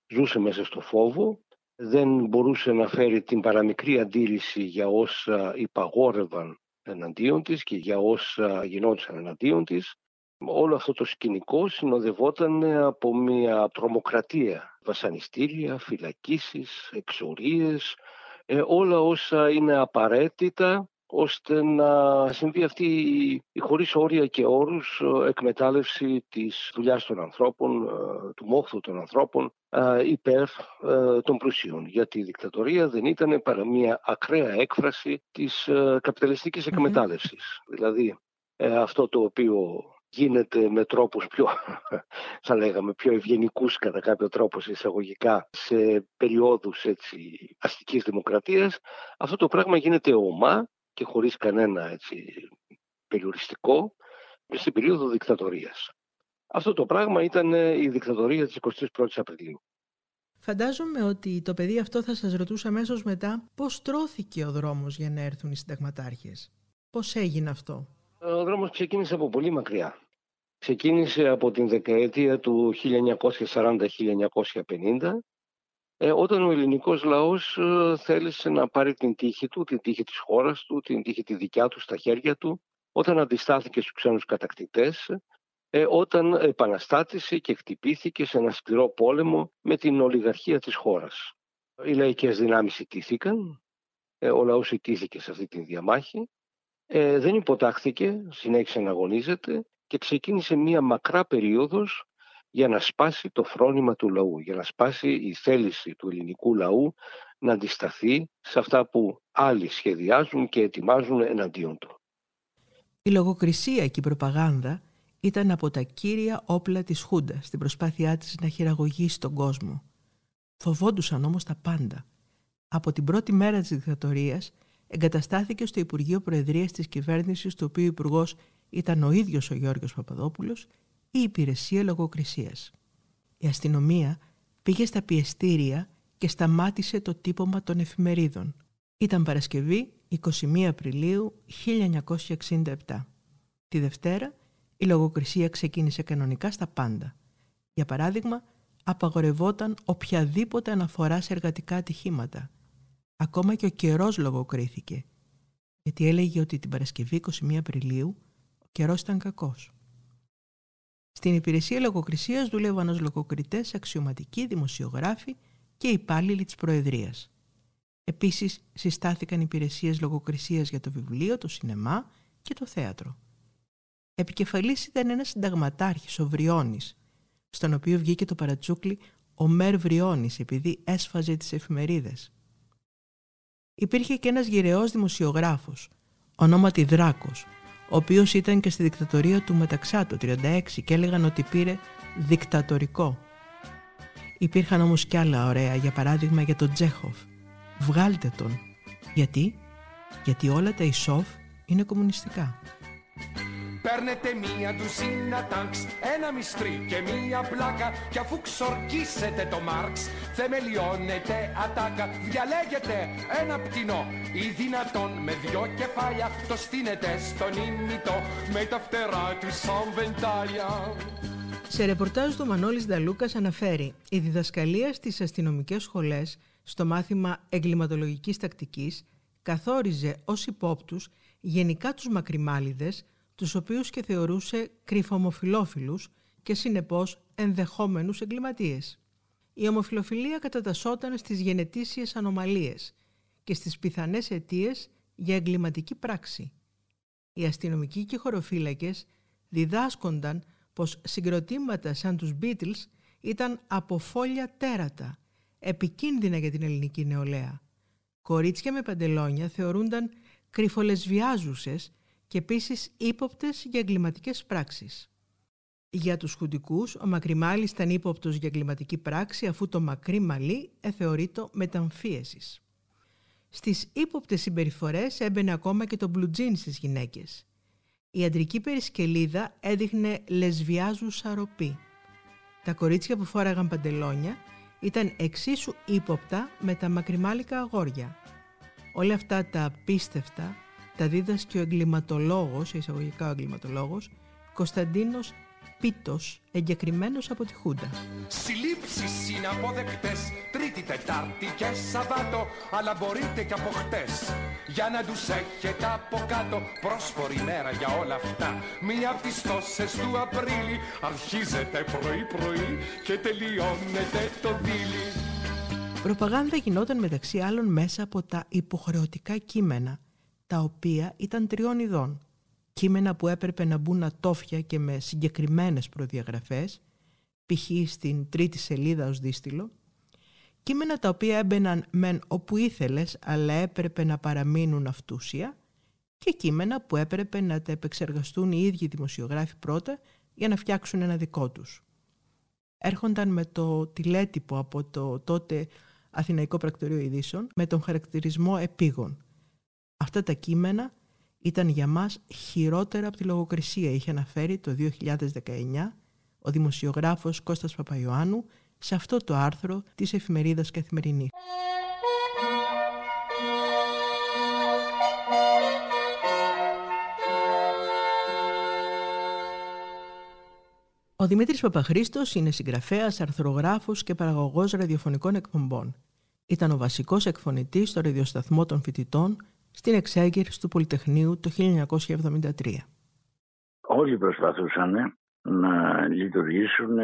ζούσε μέσα στο φόβο, δεν μπορούσε να φέρει την παραμικρή αντίρρηση για όσα υπαγόρευαν εναντίον της και για όσα γινόντουσαν εναντίον της. Όλο αυτό το σκηνικό συνοδευόταν από μια τρομοκρατία, βασανιστήρια, φυλακίσεις, εξορίες, ε, όλα όσα είναι απαραίτητα ώστε να συμβεί αυτή η χωρίς όρια και όρους ε, εκμετάλλευση της δουλειάς των ανθρώπων, ε, του μόχθου των ανθρώπων υπέρ των πλουσίων. Γιατί η δικτατορία δεν ήταν παρά μια ακραία έκφραση της καπιταλιστικής εκμετάλλευσης. Δηλαδή αυτό το οποίο γίνεται με τρόπους πιο, θα λέγαμε, πιο ευγενικούς κατά κάποιο τρόπο εισαγωγικά σε περιόδους έτσι, αστικής δημοκρατίας, αυτό το πράγμα γίνεται ομά και χωρίς κανένα έτσι, περιοριστικό στην περίοδο δικτατορίας. Αυτό το πράγμα ήταν η δικτατορία της 21ης Απριλίου. Φαντάζομαι ότι το παιδί αυτό θα σας ρωτούσε αμέσως μετά πώς τρώθηκε ο δρόμος για να έρθουν οι συνταγματάρχες; Πώς έγινε αυτό; Ο δρόμος ξεκίνησε από πολύ μακριά. Ξεκίνησε από την δεκαετία του 1940-1950 ε, όταν ο ελληνικός λαός ε, θέλησε να πάρει την τύχη του, την τύχη της χώρας του, την τύχη τη δικιά του στα χέρια του, όταν αντιστάθηκε στους ξένους κατακτητές, ε, όταν επαναστάτησε και χτυπήθηκε σε ένα σκληρό πόλεμο με την ολιγαρχία της χώρας. Οι λαϊκές δυνάμεις ιτήθηκαν, ο λαός ιτήθηκε σε αυτή τη διαμάχη ε, δεν υποτάχθηκε, συνέχισε να αγωνίζεται και ξεκίνησε μία μακρά περίοδος για να σπάσει το φρόνημα του λαού, για να σπάσει η θέληση του ελληνικού λαού να αντισταθεί σε αυτά που άλλοι σχεδιάζουν και ετοιμάζουν εναντίον του. Η λογοκρισία και η προπαγάνδα ήταν από τα κύρια όπλα της Χούντα στην προσπάθειά της να χειραγωγήσει τον κόσμο. Φοβόντουσαν όμως τα πάντα. Από την πρώτη μέρα της δικτατορίας εγκαταστάθηκε στο Υπουργείο Προεδρίας της κυβέρνησης του οποίου υπουργός ήταν ο ίδιος ο Γιώργος Παπαδόπουλος η υπηρεσία λογοκρισίας. Η αστυνομία πήγε στα πιεστήρια και σταμάτησε το τύπομα των εφημερίδων. Ήταν Παρασκευή 21 Απριλίου 1967. Τη Δευτέρα η λογοκρισία ξεκίνησε κανονικά στα πάντα. Για παράδειγμα, απαγορευόταν οποιαδήποτε αναφορά σε εργατικά ατυχήματα – Ακόμα και ο καιρός λογοκρίθηκε, γιατί έλεγε ότι την Παρασκευή 21 Απριλίου ο καιρός ήταν κακός. Στην υπηρεσία λογοκρισίας δούλευαν ω λογοκριτές αξιωματικοί, δημοσιογράφοι και υπάλληλοι της Προεδρίας. Επίσης συστάθηκαν υπηρεσίες λογοκρισίας για το βιβλίο, το σινεμά και το θέατρο. Επικεφαλής ήταν ένας συνταγματάρχης, ο Βριώνης, στον οποίο βγήκε το παρατσούκλι ο Μέρ Βριώνης επειδή έσφαζε τις εφημερίδες υπήρχε και ένας γυρεός δημοσιογράφος, ονόματι Δράκος, ο οποίος ήταν και στη δικτατορία του μεταξά το 36 και έλεγαν ότι πήρε δικτατορικό. Υπήρχαν όμως κι άλλα ωραία, για παράδειγμα για τον Τζέχοφ. Βγάλτε τον. Γιατί; Γιατί όλα τα Ισόφ είναι κομμουνιστικά. Παίρνετε μία ντουζίνα τάγκς, ένα μυστρί και μία πλάκα. Κι αφού ξορκίσετε το Μάρξ, θεμελιώνετε ατάκα. Διαλέγετε ένα πτηνό ή δυνατόν με δυο κεφάλια. Το στείνετε στον ήμιτο με τα φτερά του σαν βεντάλια. Σε ρεπορτάζ του Μανώλης Δαλούκας αναφέρει «Η διδασκαλία στις αστυνομικές σχολές στο μάθημα εγκληματολογικής τακτικής καθόριζε ως υπόπτους γενικά τους μακριμάλιδες τους οποίους και θεωρούσε κρυφομοφιλόφιλους και συνεπώς ενδεχόμενους εγκληματίες. Η ομοφιλοφιλία κατατασσόταν στις γενετήσιες ανομαλίες και στις πιθανές αιτίες για εγκληματική πράξη. Οι αστυνομικοί και χωροφύλακες διδάσκονταν πως συγκροτήματα σαν τους Beatles ήταν από φόλια τέρατα, επικίνδυνα για την ελληνική νεολαία. Κορίτσια με παντελόνια θεωρούνταν κρυφολεσβιάζουσες και επίσης ύποπτες για εγκληματικές πράξεις. Για τους χουντικούς, ο Μακρυμάλης ήταν ύποπτος για εγκληματική πράξη αφού το μακρύ μαλλί εθεωρείτο μεταμφίεσης. Στις ύποπτες συμπεριφορές έμπαινε ακόμα και το μπλουτζίν στις γυναίκες. Η αντρική περισκελίδα έδειχνε λεσβιάζουσα ροπή. Τα κορίτσια που φόραγαν παντελόνια ήταν εξίσου ύποπτα με τα μακριμάλικα αγόρια. Όλα αυτά τα απίστευτα τα δίδασκε ο εγκληματολόγος, εισαγωγικά ο εγκληματολόγος, Κωνσταντίνος Πίτος, εγκεκριμένος από τη Χούντα. Συλλήψεις είναι αποδεκτές Τρίτη, Τετάρτη και Σαββάτο Αλλά μπορείτε και από χτες. Για να τους έχετε από κάτω Πρόσφορη μέρα για όλα αυτά. Μία από τις τόσες του Απρίλη Αρχίζεται πρωί-πρωί Και τελειώνεται το δίλη Προπαγάνδα γινόταν μεταξύ άλλων μέσα από τα υποχρεωτικά κείμενα, τα οποία ήταν τριών ειδών κείμενα που έπρεπε να μπουν ατόφια και με συγκεκριμένες προδιαγραφές, π.χ. στην τρίτη σελίδα ως δίστηλο, κείμενα τα οποία έμπαιναν μεν όπου ήθελες, αλλά έπρεπε να παραμείνουν αυτούσια, και κείμενα που έπρεπε να τα επεξεργαστούν οι ίδιοι δημοσιογράφοι πρώτα για να φτιάξουν ένα δικό τους. Έρχονταν με το τηλέτυπο από το τότε Αθηναϊκό Πρακτορείο Ειδήσεων με τον χαρακτηρισμό επίγον. Αυτά τα κείμενα ήταν για μας χειρότερα από τη λογοκρισία, είχε αναφέρει το 2019 ο δημοσιογράφος Κώστας Παπαϊωάννου σε αυτό το άρθρο της εφημερίδας Καθημερινή. Ο Δημήτρης Παπαχρήστος είναι συγγραφέας, αρθρογράφος και παραγωγός ραδιοφωνικών εκπομπών. Ήταν ο βασικός εκφωνητής στο ραδιοσταθμό των φοιτητών στην εξέγερση του Πολυτεχνείου το 1973. Όλοι προσπαθούσαν να λειτουργήσουν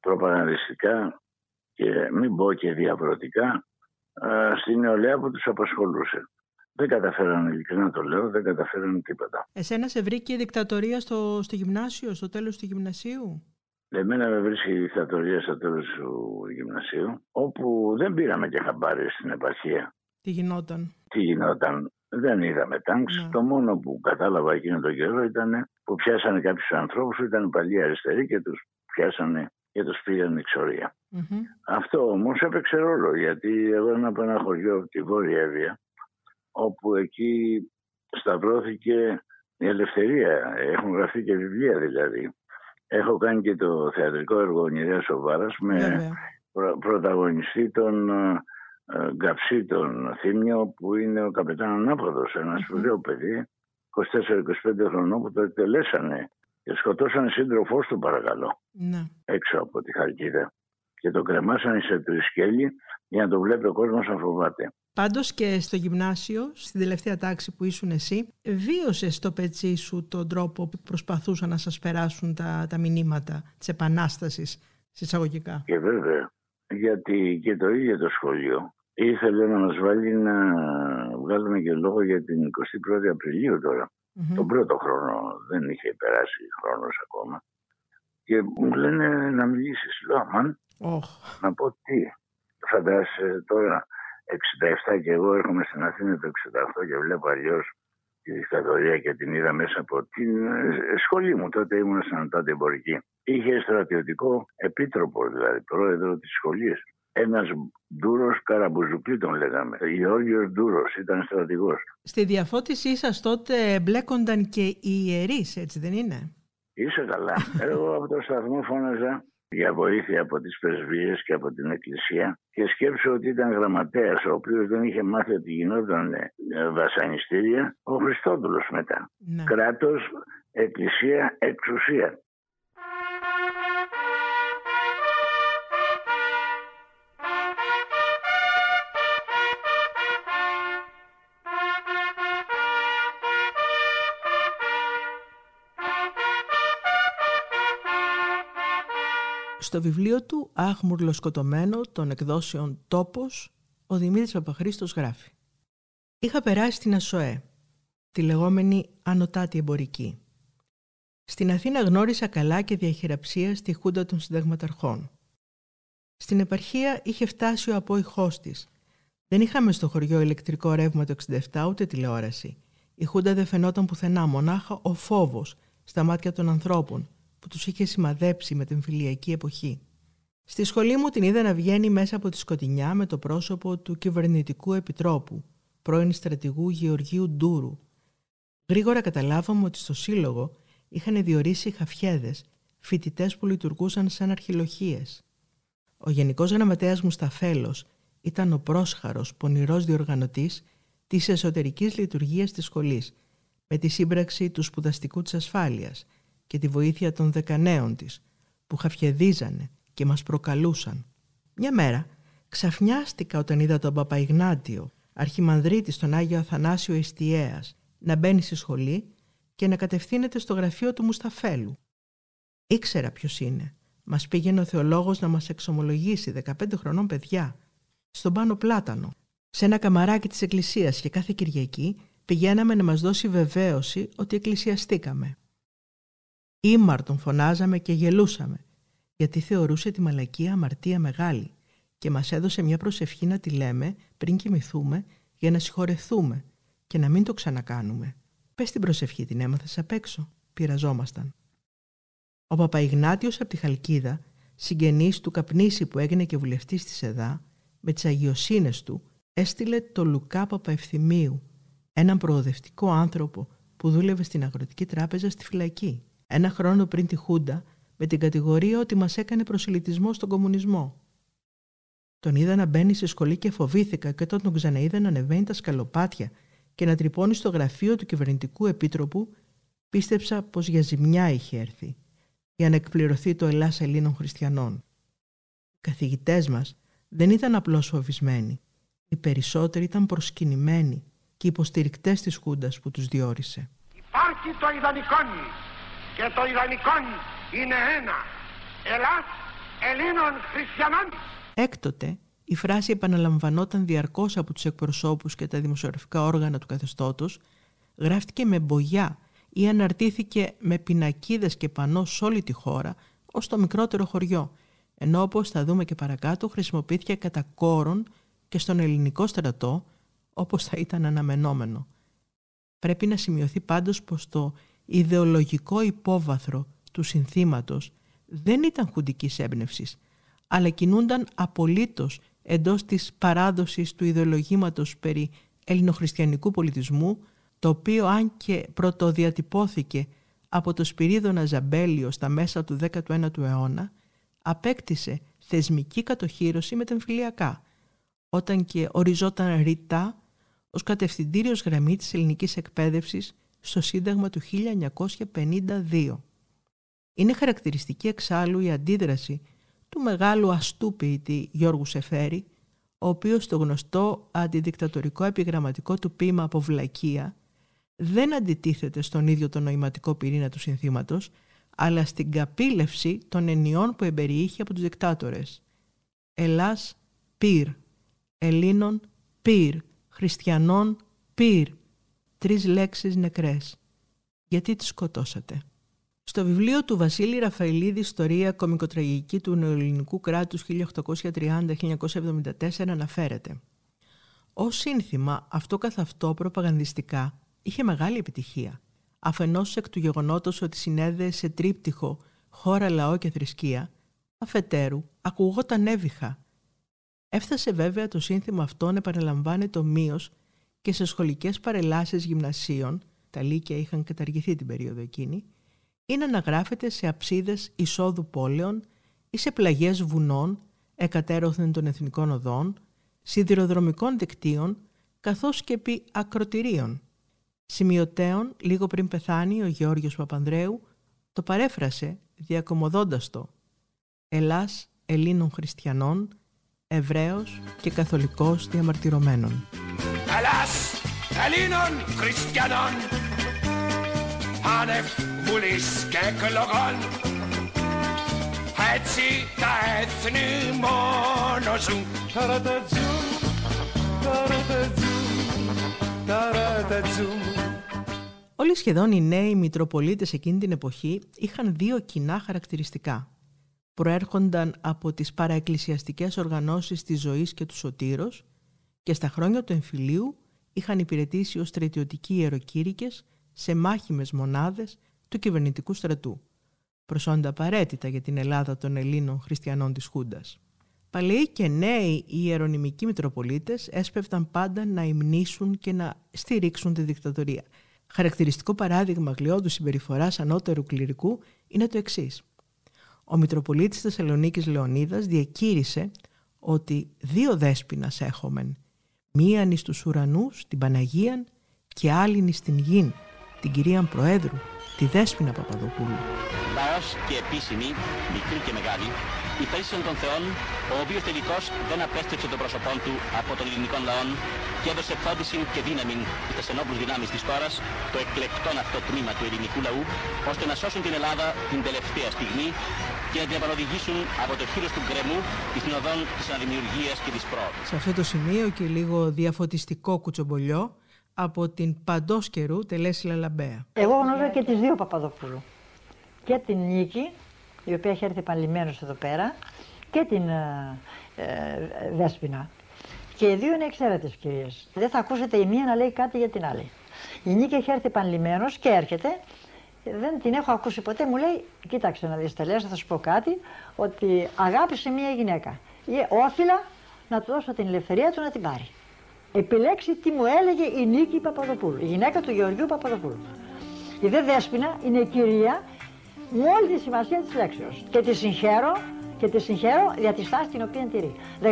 προπαγανδιστικά και μην πω και διαφορετικά στην νεολαία που τους απασχολούσε. Δεν καταφέραν, ειλικρινά το λέω, δεν καταφέραν τίποτα. Εσένα σε βρήκε η δικτατορία στο, στο γυμνάσιο, στο τέλος του γυμνασίου; Εμένα με βρίσκει η δικτατορία στο τέλος του γυμνασίου, όπου δεν πήραμε και χαμπάρι στην επαρχία. Τι γινόταν; Τι γινόταν; Δεν είδαμε τάγκς. Ναι. Το μόνο που κατάλαβα εκείνο τον καιρό ήταν που πιάσανε κάποιους ανθρώπους που ήταν παλιοί αριστεροί και τους πιάσανε και τους πήγαν εξορία. Mm-hmm. Αυτό όμως έπαιξε ρόλο γιατί εγώ είμαι από ένα χωριό από τη Βόρεια Εύβοια όπου εκεί σταυρώθηκε η ελευθερία. Έχουν γραφτεί και βιβλία δηλαδή. Έχω κάνει και το θεατρικό έργο Ονειρέα Σοβάρας με προ, πρωταγωνιστή τον ε, Γκαψί τον Θήμιο που είναι ο καπετάν Ανάποδος, ένας σπουδαίο παιδί 24-25 χρονών που το εκτελέσανε και σκοτώσανε σύντροφός του παρακαλώ ναι. έξω από τη Χαλκίδα και το κρεμάσανε σε τρισκέλη για να το βλέπει ο κόσμος να φοβάται. Πάντως και στο γυμνάσιο, στην τελευταία τάξη που ήσουν εσύ, βίωσε στο πετσί σου τον τρόπο που προσπαθούσαν να σας περάσουν τα, τα μηνύματα της επανάστασης συσσαγωγικά; Και βέβαια, γιατί και το ίδιο το σχολείο ήθελε να μας βάλει να βγάλουμε και λόγο για την 21η Απριλίου τώρα. Mm-hmm. Τον πρώτο χρόνο δεν είχε περάσει χρόνος ακόμα. Και μου λένε να μιλήσεις. Λέω, αμάν, oh. να πω τι. Φαντάζεσαι τώρα 67 και εγώ έρχομαι στην Αθήνα το 68 και βλέπω αλλιώς τη δικτατορία και την είδα μέσα από την ε, σχολή μου. Τότε ήμουν στην Ανατάτη Εμπορική. Είχε στρατιωτικό επίτροπο, δηλαδή πρόεδρο της σχολής. Ένας Ντούρος Καραμπουζουκλή τον λέγαμε. Γεώργιος Ντούρος ήταν στρατηγός. Στη διαφώτισή σας τότε μπλέκονταν και οι ιερείς, έτσι δεν είναι; Είσαι καλά. Εγώ από το σταθμό φώναζα για βοήθεια από τις πρεσβείες και από την εκκλησία και σκέψω ότι ήταν γραμματέας ο οποίος δεν είχε μάθει ότι γινόταν ε, βασανιστήρια ο Χριστόδουλος μετά. Ναι. Κράτος, εκκλησία, εξουσία. Στο βιβλίο του «Άχμουρλο σκοτωμένο» των εκδόσεων «Τόπος» ο Δημήτρης Παπαχρήστος γράφει «Είχα περάσει την ΑΣΟΕ, τη λεγόμενη ανωτάτη εμπορική. Στην Αθήνα γνώρισα καλά και διαχειραψία στη Χούντα των Συνταγματαρχών. Στην επαρχία είχε φτάσει ο απόϊχός της. Δεν είχαμε στο χωριό ηλεκτρικό ρεύμα το 67 ούτε τηλεόραση. Η Χούντα δεν φαινόταν πουθενά, μονάχα ο φόβος στα μάτια των ανθρώπων που τους είχε σημαδέψει με την φιλιακή εποχή. Στη σχολή μου την είδα να βγαίνει μέσα από τη σκοτεινιά με το πρόσωπο του κυβερνητικού επιτρόπου, πρώην στρατηγού Γεωργίου Ντούρου. Γρήγορα καταλάβαμε ότι στο σύλλογο είχαν διορίσει χαφιέδες, φοιτητές που λειτουργούσαν σαν αρχιλοχίες. Ο Γενικός Γραμματέας Μουσταφέλος ήταν ο πρόσχαρος, πονηρός διοργανωτής της εσωτερικής λειτουργίας της σχολής, με τη σύμπραξη του σπουδαστικού της ασφάλειας και τη βοήθεια των δεκανέων της, που χαφιεδίζανε και μας προκαλούσαν. Μια μέρα ξαφνιάστηκα όταν είδα τον Παπαϊγνάτιο, αρχιμανδρίτη στον Άγιο Αθανάσιο Εστιέας, να μπαίνει στη σχολή και να κατευθύνεται στο γραφείο του Μουσταφέλου. Ήξερα ποιος είναι. Μας πήγαινε ο Θεολόγος να μας εξομολογήσει 15 χρονών παιδιά, στον πάνω πλάτανο, σε ένα καμαράκι της Εκκλησίας και κάθε Κυριακή πηγαίναμε να μας δώσει βεβαίωση ότι εκκλησιαστήκαμε. Ήμαρτον φωνάζαμε και γελούσαμε, γιατί θεωρούσε τη μαλακία αμαρτία μεγάλη και μας έδωσε μια προσευχή να τη λέμε πριν κοιμηθούμε για να συγχωρεθούμε και να μην το ξανακάνουμε. Πες την προσευχή την έμαθες απ' έξω. Πειραζόμασταν. Ο Παπαϊγνάτιος από τη Χαλκίδα, συγγενής του Καπνίση που έγινε και βουλευτής της ΕΔΑ, με τις αγιοσύνες του, έστειλε το Λουκά Παπαευθυμίου, έναν προοδευτικό άνθρωπο που δούλευε στην Αγροτική Τράπεζα στη φυλακή. Ένα χρόνο πριν τη Χούντα, με την κατηγορία ότι μας έκανε προσιλητισμό στον κομμουνισμό. Τον είδα να μπαίνει στη σχολή και φοβήθηκα και όταν τον ξαναείδα να ανεβαίνει τα σκαλοπάτια και να τρυπώνει στο γραφείο του κυβερνητικού επίτροπου, πίστεψα πως για ζημιά είχε έρθει, για να εκπληρωθεί το Ελλάς Ελλήνων Χριστιανών. Οι καθηγητές μας δεν ήταν απλώς φοβισμένοι. Οι περισσότεροι ήταν προσκυνημένοι και υποστηρικτές της Χούντας που τους διόρισε. Υπάρχει το ιδανικό και το ιδανικό είναι ένα. Ελλάς Ελλήνων Χριστιανών. Έκτοτε η φράση επαναλαμβανόταν διαρκώς από τους εκπροσώπους και τα δημοσιογραφικά όργανα του καθεστώτος, γράφτηκε με μπογιά ή αναρτήθηκε με πινακίδες και πανό σε όλη τη χώρα ως το μικρότερο χωριό, ενώ όπως θα δούμε και παρακάτω χρησιμοποιήθηκε κατά κόρον και στον ελληνικό στρατό όπως θα ήταν αναμενόμενο. Πρέπει να σημειωθεί πάντως πως το ιδεολογικό υπόβαθρο του συνθήματος δεν ήταν χουντικής έμπνευσης, αλλά κινούνταν απολύτως εντός της παράδοσης του ιδεολογήματος περί ελληνοχριστιανικού πολιτισμού, το οποίο αν και πρωτοδιατυπώθηκε από το Σπυρίδωνα Ζαμπέλιο στα μέσα του 19ου αιώνα, απέκτησε θεσμική κατοχήρωση με τα εμφυλιακά, όταν και οριζόταν ρητά ως κατευθυντήριος γραμμή της ελληνικής εκπαίδευσης στο Σύνταγμα του 1952. Είναι χαρακτηριστική εξάλλου η αντίδραση του μεγάλου αστού ποιητή Γιώργου Σεφέρη, ο οποίος στο γνωστό αντιδικτατορικό επιγραμματικό του ποίημα από βλακεία δεν αντιτίθεται στον ίδιο το νοηματικό πυρήνα του συνθήματος, αλλά στην καπήλευση των ενιών που εμπεριείχε από τους δικτάτορες. Ελλάς πυρ, Ελλήνων πυρ, Χριστιανών πυρ, τρεις λέξεις νεκρές. Γιατί τις σκοτώσατε; Στο βιβλίο του Βασίλη Ραφαηλίδη «Ιστορία κομικοτραγική του νεοελληνικού κράτους 1830-1974» αναφέρεται Ω σύνθημα αυτό καθ' αυτό προπαγανδιστικά είχε μεγάλη επιτυχία. Αφενός εκ του γεγονότος ότι συνέδεε σε τρίπτυχο χώρα, λαό και θρησκεία, αφετέρου ακουγόταν έβυχα. Έφτασε βέβαια το σύνθημα αυτό να επαναλαμβάνεται ομοίως και σε σχολικές παρελάσεις γυμνασίων, τα λύκεια είχαν καταργηθεί την περίοδο εκείνη, ή να αναγράφεται σε αψίδες εισόδου πόλεων ή σε πλαγιές βουνών, εκατέρωθεν των εθνικών οδών, σιδηροδρομικών δικτύων, καθώς και επί ακροτηρίων. Σημειωτέων, λίγο πριν πεθάνει ο Γεώργιος Παπανδρέου, το παρέφρασε διακομωδώντας το «Ελλάς Ελλήνων Χριστιανών, Εβραίος και Καθολικός διαμαρτυρωμένων». Ελλάς Ελλήνων Χριστιανών, άνευ βουλής και εκλογών, έτσι τα έθνη μόνο ζουν. Ταρατατζούμ, ταρατατζούμ, ταρατατζούμ. Όλοι σχεδόν οι νέοι Μητροπολίτες εκείνη την εποχή είχαν δύο κοινά χαρακτηριστικά. Προέρχονταν από τις παραεκκλησιαστικές οργανώσεις της ζωής και του σωτήρος και στα χρόνια του εμφυλίου είχαν υπηρετήσει ως στρατιωτικοί ιεροκήρυκες σε μάχημες μονάδες του κυβερνητικού στρατού, προσόντα απαραίτητα για την Ελλάδα των Ελλήνων χριστιανών της Χούντας. Παλαιοί και νέοι οι ιερονυμικοί Μητροπολίτες έσπευταν πάντα να υμνήσουν και να στηρίξουν τη δικτατορία. Χαρακτηριστικό παράδειγμα γλιώδους συμπεριφοράς ανώτερου κληρικού είναι το εξής. Ο Μητροπολίτης Θεσσαλονίκης Λεωνίδας διακήρυσε ότι δύο δέσποινας έχομεν, μίαν εις τους ουρανούς, την Παναγίαν και άλλην εις την γην, την κυρίαν Προέδρου, τη Δέσποινα Παπαδοπούλου. Λαός και επίσημη, μικρή και μεγάλη, υπέστησαν των θεών, ο οποίος τελικώς δεν απέστρεψε το πρόσωπό του από των ελληνικών λαών και έδωσε φόντιση και δύναμη στις ενόπλους δυνάμεις της χώρας, το εκλεκτόν αυτό τμήμα του ελληνικού λαού, ώστε να σώσουν την Ελλάδα την τελευταία στιγμή και να την επανοδηγήσουν από το χείλος του γκρεμού εις οδόν της αναδημιουργίας και της πρόοδου. Σε αυτό το σημείο και λίγο διαφωτιστικό κουτσομπολιό, από την παντός καιρού Τελέση Λαλαμπέα. Εγώ γνωρίζω και τις δύο Παπαδοπούλου. Και την Νίκη, η οποία έχει έρθει επανειλημμένως εδώ πέρα, και την ε, ε, Δέσποινα. Και οι δύο είναι εξαίρετες κυρίες. Δεν θα ακούσετε η μία να λέει κάτι για την άλλη. Η Νίκη έχει έρθει επανειλημμένω και έρχεται. Δεν την έχω ακούσει ποτέ. Μου λέει: Κοίταξε να δεις, Τελέσσα, θα σου πω κάτι. Ότι αγάπησε μία γυναίκα. Ε, όφιλα να του δώσω την ελευθερία του να την πάρει επιλέξει τι μου έλεγε η Νίκη Παπαδοπούλου, η γυναίκα του Γεωργίου Παπαδοπούλου. Η δε Δέσποινα είναι η κυρία με όλη τη σημασία της λέξεως. Και τη συγχαίρω και τη συγχαίρω για τη στάση την οποία τηρεί. 19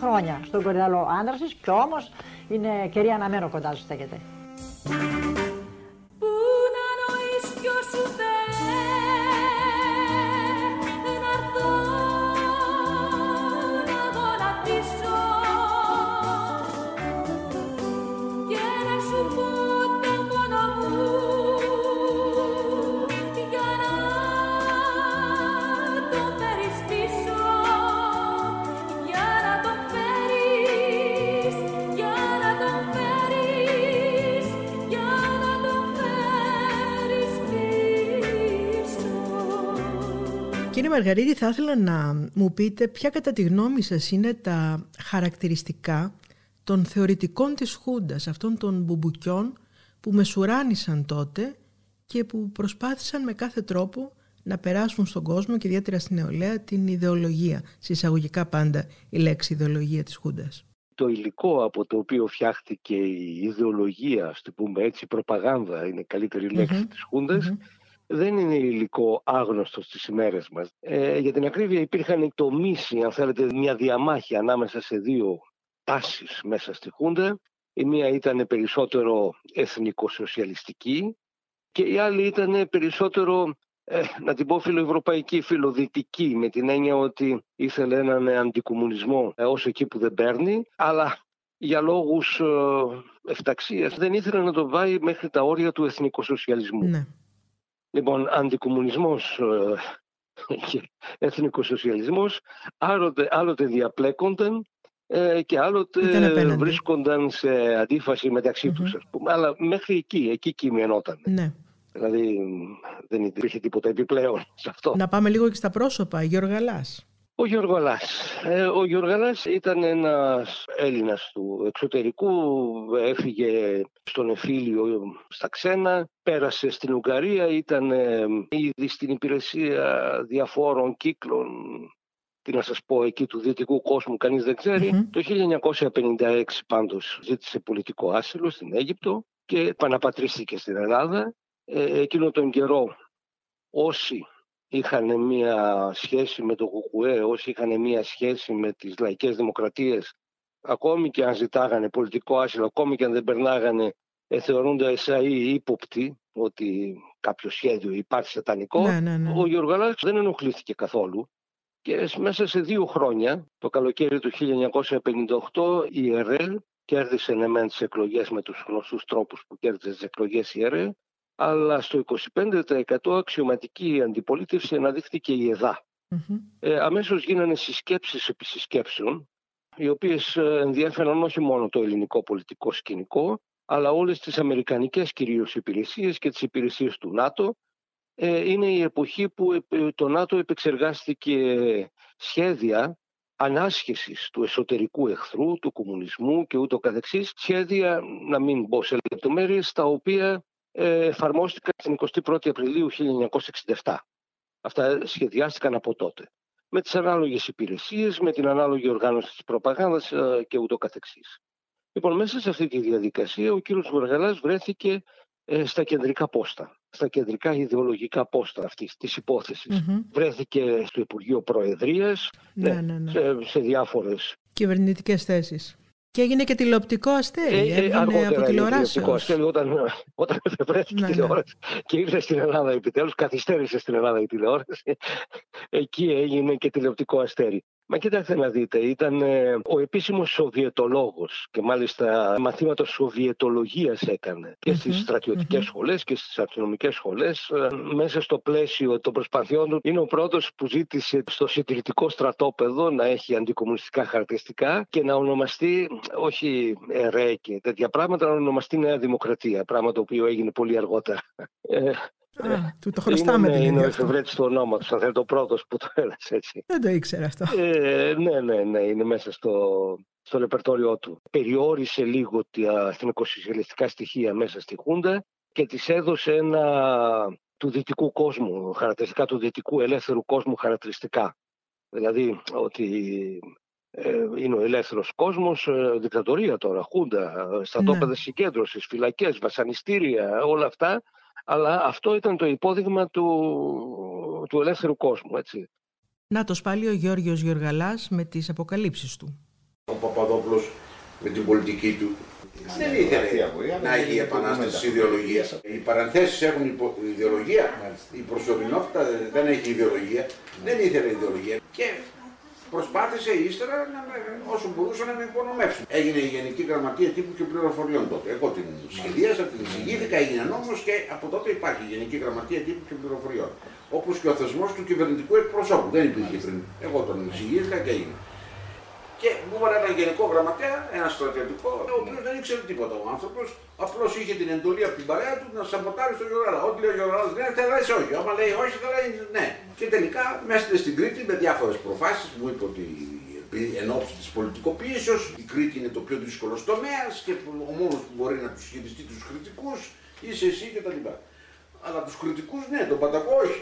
χρόνια στον κορυδαλό άντρα και όμως είναι κυρία αναμένο κοντά σου στέκεται. Κύριε Μαργαρίδη, θα ήθελα να μου πείτε ποια κατά τη γνώμη σας είναι τα χαρακτηριστικά των θεωρητικών της Χούντας, αυτών των μπουμπουκιών που μεσουράνησαν τότε και που προσπάθησαν με κάθε τρόπο να περάσουν στον κόσμο και ιδιαίτερα στην νεολαία την ιδεολογία, συσσαγωγικά πάντα η λέξη ιδεολογία της Χούντας. Το υλικό από το οποίο φτιάχτηκε η ιδεολογία, στο πούμε έτσι, η προπαγάνδα είναι η καλύτερη λέξη της Χούντας, δεν είναι υλικό άγνωστο στις ημέρες μας. Ε, για την ακρίβεια υπήρχαν τομείς, αν θέλετε, μια διαμάχη ανάμεσα σε δύο τάσεις μέσα στη Χούντα. Η μία ήταν περισσότερο εθνικοσοσιαλιστική και η άλλη ήταν περισσότερο, ε, να την πω φιλοευρωπαϊκή, φιλοδυτική, με την έννοια ότι ήθελε έναν αντικομουνισμό ε, όσο εκεί που δεν παίρνει, αλλά για λόγους ε, εφταξίας δεν ήθελε να το βάλει μέχρι τα όρια του εθνικοσοσιαλισμού. Ναι. Λοιπόν, αντικομουνισμός ε, και εθνικοσοσιαλισμός άλλοτε, άλλοτε διαπλέκονταν ε, και άλλοτε βρίσκονταν σε αντίφαση μεταξύ mm-hmm. τους, ας πούμε. Αλλά μέχρι εκεί, εκεί κειμενόταν. Ναι. Δηλαδή δεν υπήρχε τίποτα επιπλέον σε αυτό. Να πάμε λίγο και στα πρόσωπα. Γιώργο Γαλάς. Ο Γιώργολας. Ε, ο Γιώργολας ήταν ένας Έλληνας του εξωτερικού, έφυγε στον εφήλιο στα ξένα, πέρασε στην Ουγγαρία, ήταν ε, ήδη στην υπηρεσία διαφόρων κύκλων τι να σας πω, εκεί του δυτικού κόσμου κανείς δεν ξέρει. Το 1956 πάντως ζήτησε πολιτικό άσυλο στην Αίγυπτο και επαναπατρίστηκε στην Ελλάδα. Ε, εκείνο τον καιρό όσοι είχαν μία σχέση με το Κουκουέ, όσοι είχαν μία σχέση με τις λαϊκές δημοκρατίες, ακόμη και αν ζητάγανε πολιτικό άσυλο, ακόμη και αν δεν περνάγανε, ε, θεωρούνται εσάι ύποπτοι ότι κάποιο σχέδιο υπάρχει σατανικό. Ναι, ναι, ναι. Ο Γιώργο δεν ενοχλήθηκε καθόλου. Και μέσα σε δύο χρόνια, το καλοκαίρι του 1958, η ΕΡΕΛ κέρδισε ναι μεν τις εκλογές με τους γνωστούς τρόπους που κέρδισε τις εκλογές η ΕΡΕΛ, αλλά στο 25% αξιωματική αντιπολίτευση αναδείχθηκε η ΕΔΑ. Mm-hmm. Ε, αμέσως γίνανε συσκέψεις επί συσκέψεων, οι οποίες ε, ενδιαφέραν όχι μόνο το ελληνικό πολιτικό σκηνικό, αλλά όλες τις αμερικανικές κυρίως υπηρεσίες και τις υπηρεσίες του ΝΑΤΟ ε, είναι η εποχή που το ΝΑΤΟ επεξεργάστηκε σχέδια ανάσχεσης του εσωτερικού εχθρού, του κομμουνισμού και ούτω καθεξής, σχέδια, να μην μπω σε λεπτομέρειες, τα οποία ε, εφαρμόστηκαν την 21η Απριλίου 1967. Αυτά σχεδιάστηκαν από τότε. Με τις ανάλογες υπηρεσίες, με την ανάλογη οργάνωση της προπαγάνδας ε, και ούτω καθεξής. Λοιπόν, μέσα σε αυτή τη διαδικασία ο κύριος Βουργαλάς βρέθηκε ε, στα κεντρικά πόστα, στα κεντρικά ιδεολογικά πόστα αυτής της υπόθεσης. Βρέθηκε στο Υπουργείο Προεδρίας, ναι, ναι, ναι. Σε, σε διάφορες κυβερνητικές θέσεις. Και έγινε και τηλεοπτικό αστέρι. Ε, ε, αργότερα από τηλεοπτικό αστέρι όταν, όταν βρέθηκε ναι, τηλεόραση και ήρθε στην Ελλάδα επιτέλους, καθυστέρησε στην Ελλάδα η τηλεόραση, εκεί έγινε και τηλεοπτικό αστέρι. Μα κοιτάξτε να δείτε, ήταν ε, ο επίσημος Σοβιετολόγος και μάλιστα μαθήματα Σοβιετολογίας έκανε και στις στρατιωτικές mm-hmm. σχολές και στις αστυνομικές σχολές. Ε, μέσα στο πλαίσιο των προσπαθειών του είναι ο πρώτος που ζήτησε στο συντηρητικό στρατόπεδο να έχει αντικομουνιστικά χαρακτηριστικά και να ονομαστεί, όχι ΕΡΕ και τέτοια πράγματα, να ονομαστεί Νέα Δημοκρατία, πράγμα το οποίο έγινε πολύ αργότερα. Ε, Α, του το χρωστάμε είναι, είναι ο εφευρέτης του ονόματος, αν θέλετε, ο πρώτος που το έδωσε έτσι. Δεν το ήξερα αυτό. Ε, ναι, ναι, ναι, είναι μέσα στο, στο ρεπερτόριό του. Περιόρισε λίγο τα εθνικοσυσιαλιστικά στοιχεία μέσα στη Χούντα και της έδωσε ένα του δυτικού κόσμου, χαρακτηριστικά του δυτικού ελεύθερου κόσμου χαρακτηριστικά. Δηλαδή ότι ε, είναι ο ελεύθερος κόσμος, ε, δικτατορία τώρα, χούντα, στρατόπεδα ναι. συγκέντρωσης, φυλακές, βασανιστήρια, όλα αυτά αλλά αυτό ήταν το υπόδειγμα του, του ελεύθερου κόσμου. Έτσι. Να το πάλι ο Γιώργος Γιωργαλάς με τις αποκαλύψεις του. Ο Παπαδόπουλος με την πολιτική του δεν ήθελε να έχει επανάσταση ιδεολογίας. Οι παρανθέσει έχουν ιδεολογία, η προσωπικότητα δεν έχει ιδεολογία. Δεν ήθελε ιδεολογία. Και προσπάθησε ύστερα να με, όσο μπορούσε να με υπονομεύσει. Έγινε η Γενική Γραμματεία Τύπου και Πληροφοριών τότε. Εγώ την σχεδίασα, την εισηγήθηκα, έγινε νόμος και από τότε υπάρχει η Γενική Γραμματεία Τύπου και Πληροφοριών. Όπως και ο θεσμός του κυβερνητικού εκπροσώπου. Δεν υπήρχε πριν. Εγώ τον εισηγήθηκα και έγινε. Και μου έβαλε έναν γενικό γραμματέα, ένα στρατιωτικό, ο οποίος δεν ήξερε τίποτα ο άνθρωπος. Απλώς είχε την εντολή από την παρέα του να σαμποτάρει στον Γιωργάλα. Ό,τι λέει ο Γιωργάλα ναι, θα λέει όχι. Άμα λέει όχι, θα λέει ναι. Και τελικά μέσα στην Κρήτη με διάφορες προφάσεις μου είπε ότι εν ώψη της πολιτικοποίησεω η Κρήτη είναι το πιο δύσκολο τομέας και ο μόνος που μπορεί να τους χειριστεί τους κριτικούς είσαι εσύ κτλ. Αλλά τους κριτικούς ναι, τον Πατακό όχι.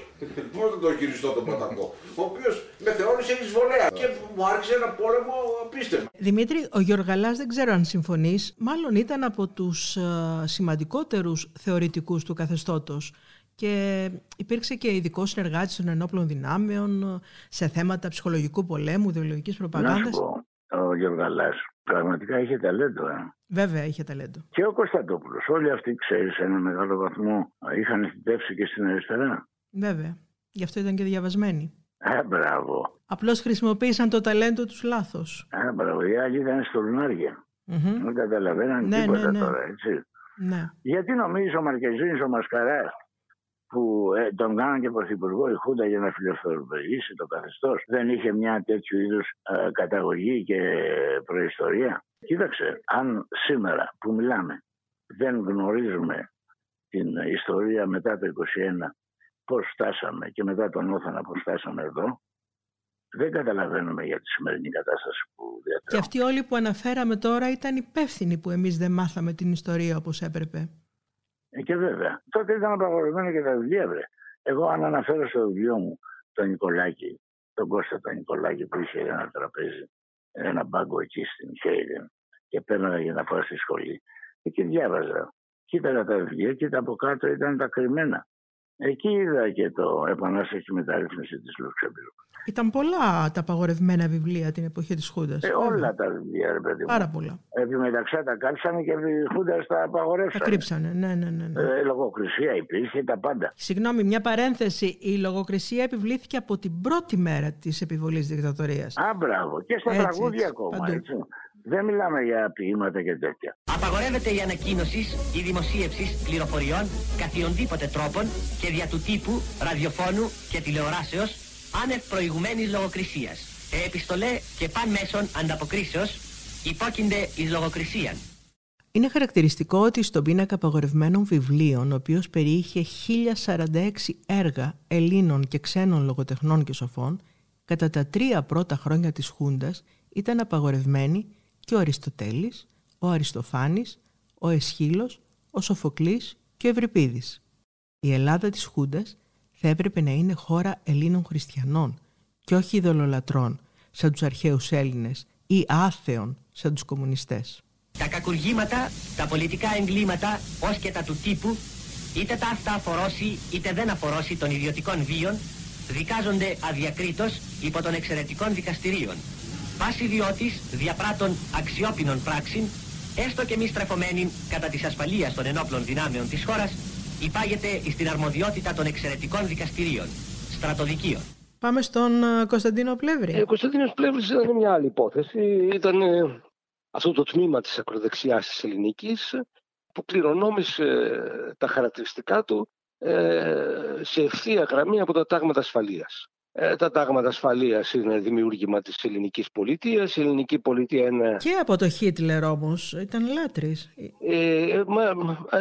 Πώς δεν τον χειριστώ τον Πατακό, ο οποίος με θεώρησε εισβολέα και μου άρχισε ένα πόλεμο απίστευτο. Δημήτρη, ο Γιωργαλάς δεν ξέρω αν συμφωνείς, μάλλον ήταν από τους ε, σημαντικότερους θεωρητικούς του καθεστώτος. Και υπήρξε και ειδικός συνεργάτης των ενόπλων δυνάμεων ε, σε θέματα ψυχολογικού πολέμου, ιδεολογικής προπαγάνδας. Ο Γιωργαλάς Πραγματικά είχε ταλέντο. Ε. Βέβαια είχε ταλέντο. Και ο Κωνσταντόπουλος. Όλοι αυτοί, ξέρεις, σε ένα μεγάλο βαθμό είχαν θητεύσει και στην αριστερά. Βέβαια. Γι' αυτό ήταν και διαβασμένοι. Α, μπράβο. Απλώς χρησιμοποίησαν το ταλέντο τους λάθος. Α, μπράβο. Οι άλλοι ήταν στο λουνάρια. Mm-hmm. Δεν καταλαβαίναν ναι, τίποτα ναι, ναι. τώρα, έτσι. Ναι. Γιατί νομίζεις ο Μαρκεζίνης ο Μασκαράς που ε, τον κάναν και πρωθυπουργό η Χούντα για να φιλελευθερωποιήσει το καθεστώς. Δεν είχε μια τέτοιου είδους ε, καταγωγή και προϊστορία. Κοίταξε, αν σήμερα που μιλάμε δεν γνωρίζουμε την ιστορία μετά το 21 πώς φτάσαμε και μετά τον Όθανα πώς φτάσαμε εδώ, δεν καταλαβαίνουμε για τη σημερινή κατάσταση που διατρέχουμε. Και αυτοί όλοι που αναφέραμε τώρα ήταν υπεύθυνοι που εμείς δεν μάθαμε την ιστορία όπως έπρεπε. Ε, και βέβαια. Τότε ήταν απαγορευμένο και τα βιβλία, βρε. Εγώ, αν αναφέρω στο βιβλίο μου τον Νικολάκη, τον Κώστα τον Νικολάκη που είχε ένα τραπέζι, ένα μπάγκο εκεί στην Χέιντεν και παίρναγα για να πάω στη σχολή. Εκεί διάβαζα. Κοίταγα τα βιβλία και τα από κάτω ήταν τα κρυμμένα. Εκεί είδα και το Επανάσταση και μεταρρύθμιση της Λουξεμβούργου. Ήταν πολλά τα απαγορευμένα βιβλία την εποχή της Χούντας. Ε, όλα τα βιβλία, ρε παιδί μου. Πάρα πολλά. Επιμεταξά τα κάψανε και οι Χούντας τα απαγορεύσανε. Τα κρύψανε, ναι, ναι, ναι. ναι. Ε, λογοκρισία υπήρχε, τα πάντα. Συγγνώμη, μια παρένθεση. Η λογοκρισία επιβλήθηκε από την πρώτη μέρα της επιβολής δικτατορίας. Α, μπράβο. Και στα έτσι, τραγούδια έτσι, ακόμα. Έτσι. Δεν μιλάμε για ποίηματα και τέτοια. Απαγορεύεται η ανακοίνωση ή δημοσίευση πληροφοριών καθιονδήποτε τρόπον και δια του τύπου, ραδιοφώνου και τηλεοράσεως άνευ προηγουμένης λογοκρισίας. Ε, επιστολέ και παν μέσων ανταποκρίσεως υπόκεινται εις λογοκρισίαν. Είναι χαρακτηριστικό ότι στον πίνακα απαγορευμένων βιβλίων, ο οποίος περιείχε 1046 έργα Ελλήνων και ξένων λογοτεχνών και σοφών, κατά τα τρία πρώτα χρόνια της Χούντας ήταν απαγορευμένοι και ο Αριστοτέλης, ο Αριστοφάνης, ο Εσχύλος, ο Σοφοκλής και ο Ευρυπίδης. Η Ελλάδα της Χούντας θα έπρεπε να είναι χώρα Ελλήνων χριστιανών και όχι ειδωλολατρών σαν τους αρχαίους Έλληνες ή άθεων σαν τους κομμουνιστές. Τα κακουργήματα, τα πολιτικά εγκλήματα, ως και τα του τύπου, είτε τα αυτά αφορώσει είτε δεν αφορώσει των ιδιωτικών βίων, δικάζονται αδιακρίτως υπό των εξαιρετικών δικαστηρίων. Πάση ιδιώτης διαπράττων αξιόπινων πράξεων, έστω και μη στρεφωμένοι κατά της ασφαλείας των ενόπλων δυνάμεων της χώρας, υπάγεται στην αρμοδιότητα των εξαιρετικών δικαστηρίων, στρατοδικείων. Πάμε στον ε, Κωνσταντίνο Πλεύρη. Ε, ο Κωνσταντίνος Πλεύρης ήταν μια άλλη υπόθεση. Ήταν ε, αυτό το τμήμα της ακροδεξιάς της ελληνικής που κληρονόμησε τα χαρακτηριστικά του σε ευθεία γραμμή από τα τάγματα ασφαλείας. Τα τάγματα ασφαλείας είναι δημιούργημα της ελληνικής πολιτείας. Η ελληνική πολιτεία είναι... Και από το Χίτλερ όμως, ήταν λάτρης. Ε,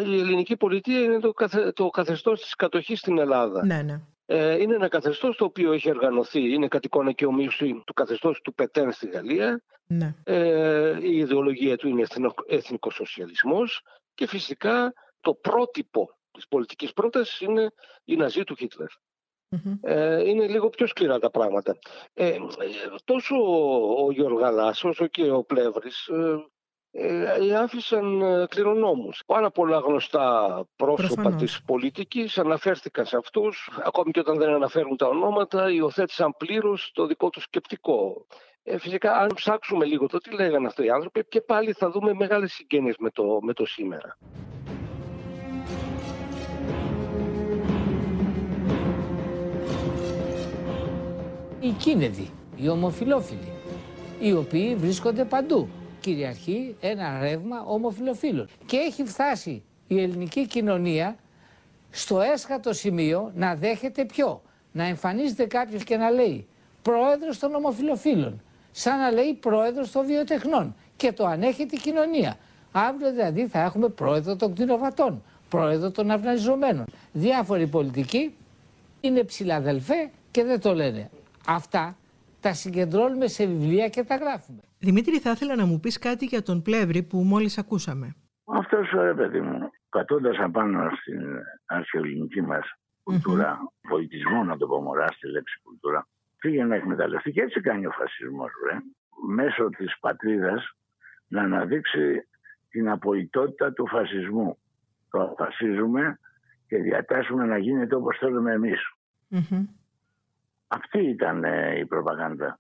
η ελληνική πολιτεία είναι το, καθε, το καθεστώς της κατοχής στην Ελλάδα. Ναι, ναι. Ε, είναι ένα καθεστώς το οποίο έχει οργανωθεί, είναι κατ' εικόνα και ομοίωση του καθεστώς του Πετέν στη Γαλλία. Ναι. Ε, η ιδεολογία του είναι εθνικοσοσιαλισμός και φυσικά το πρότυπο της πολιτικής πρότασης είναι η Ναζί του Χίτλερ. Ε, είναι λίγο πιο σκληρά τα πράγματα. Ε, τόσο ο Γιώργαλάς όσο και ο Πλεύρης ε, άφησαν ε, κληρονόμους. Πάρα πολλά γνωστά πρόσωπα Προφανώς. της πολιτικής αναφέρθηκαν σε αυτούς, ακόμη και όταν δεν αναφέρουν τα ονόματα, υιοθέτησαν πλήρως το δικό τους σκεπτικό. Ε, φυσικά, αν ψάξουμε λίγο το τι λέγανε αυτοί οι άνθρωποι, και πάλι θα δούμε μεγάλες συγγένειες με το, με το σήμερα. Οι κίνεδοι, οι ομοφιλόφιλοι, οι οποίοι βρίσκονται παντού κυριαρχεί ένα ρεύμα ομοφιλοφίλων. Και έχει φτάσει η ελληνική κοινωνία στο έσχατο σημείο να δέχεται ποιο; Να εμφανίζεται κάποιος και να λέει πρόεδρος των ομοφιλοφίλων. Σαν να λέει πρόεδρος των βιοτεχνών. Και το ανέχεται η κοινωνία. Αύριο δηλαδή θα έχουμε πρόεδρο των κτηνοβατών, πρόεδρο των αυναζομένων. Διάφοροι πολιτικοί είναι ψηλαδελφέ και δεν το λένε. Αυτά τα συγκεντρώνουμε σε βιβλία και τα γράφουμε. Δημήτρη, θα ήθελα να μου πεις κάτι για τον Πλεύρη που μόλις ακούσαμε. Αυτός, ρε παιδί μου, κατώντας απάνω στην αρχαιοελληνική μας κουλτούρα, mm-hmm. πολιτισμό να το πω μωρά στη λέξη κουλτούρα, πήγε να εκμεταλλευτεί και έτσι κάνει ο φασισμός, ρε, μέσω της πατρίδας να αναδείξει την απολυτότητα του φασισμού. Το αποφασίζουμε και διατάσσουμε να γίνεται όπως θέλουμε εμείς. Mm-hmm. Αυτή ήταν ε, η προπαγάνδα.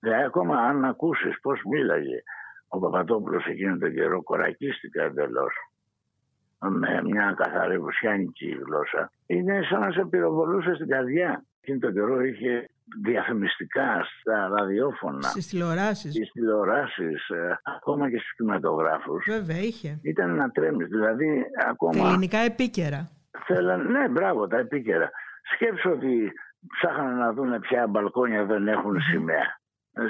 Δηλαδή ακόμα αν ακούσεις πώς μίλαγε ο Παπαδόπουλος εκείνο τον καιρό κορακίστηκα εντελώς με μια καθαρή βουσιάνικη γλώσσα είναι σαν να σε πυροβολούσε στην καρδιά. Εκείνο τον καιρό είχε διαφημιστικά στα ραδιόφωνα. Στις τηλεοράσεις. Στις τηλεοράσεις, ε, ακόμα και στους κινηματογράφους. Βέβαια, είχε. Ήταν να τρέμεις. Δηλαδή, ακόμα. Τα ελληνικά επίκαιρα. Θέλαν, ναι, μπράβο, τα επίκαιρα. Σκέψω ότι ψάχναν να δουν ποια μπαλκόνια δεν έχουν σημαία.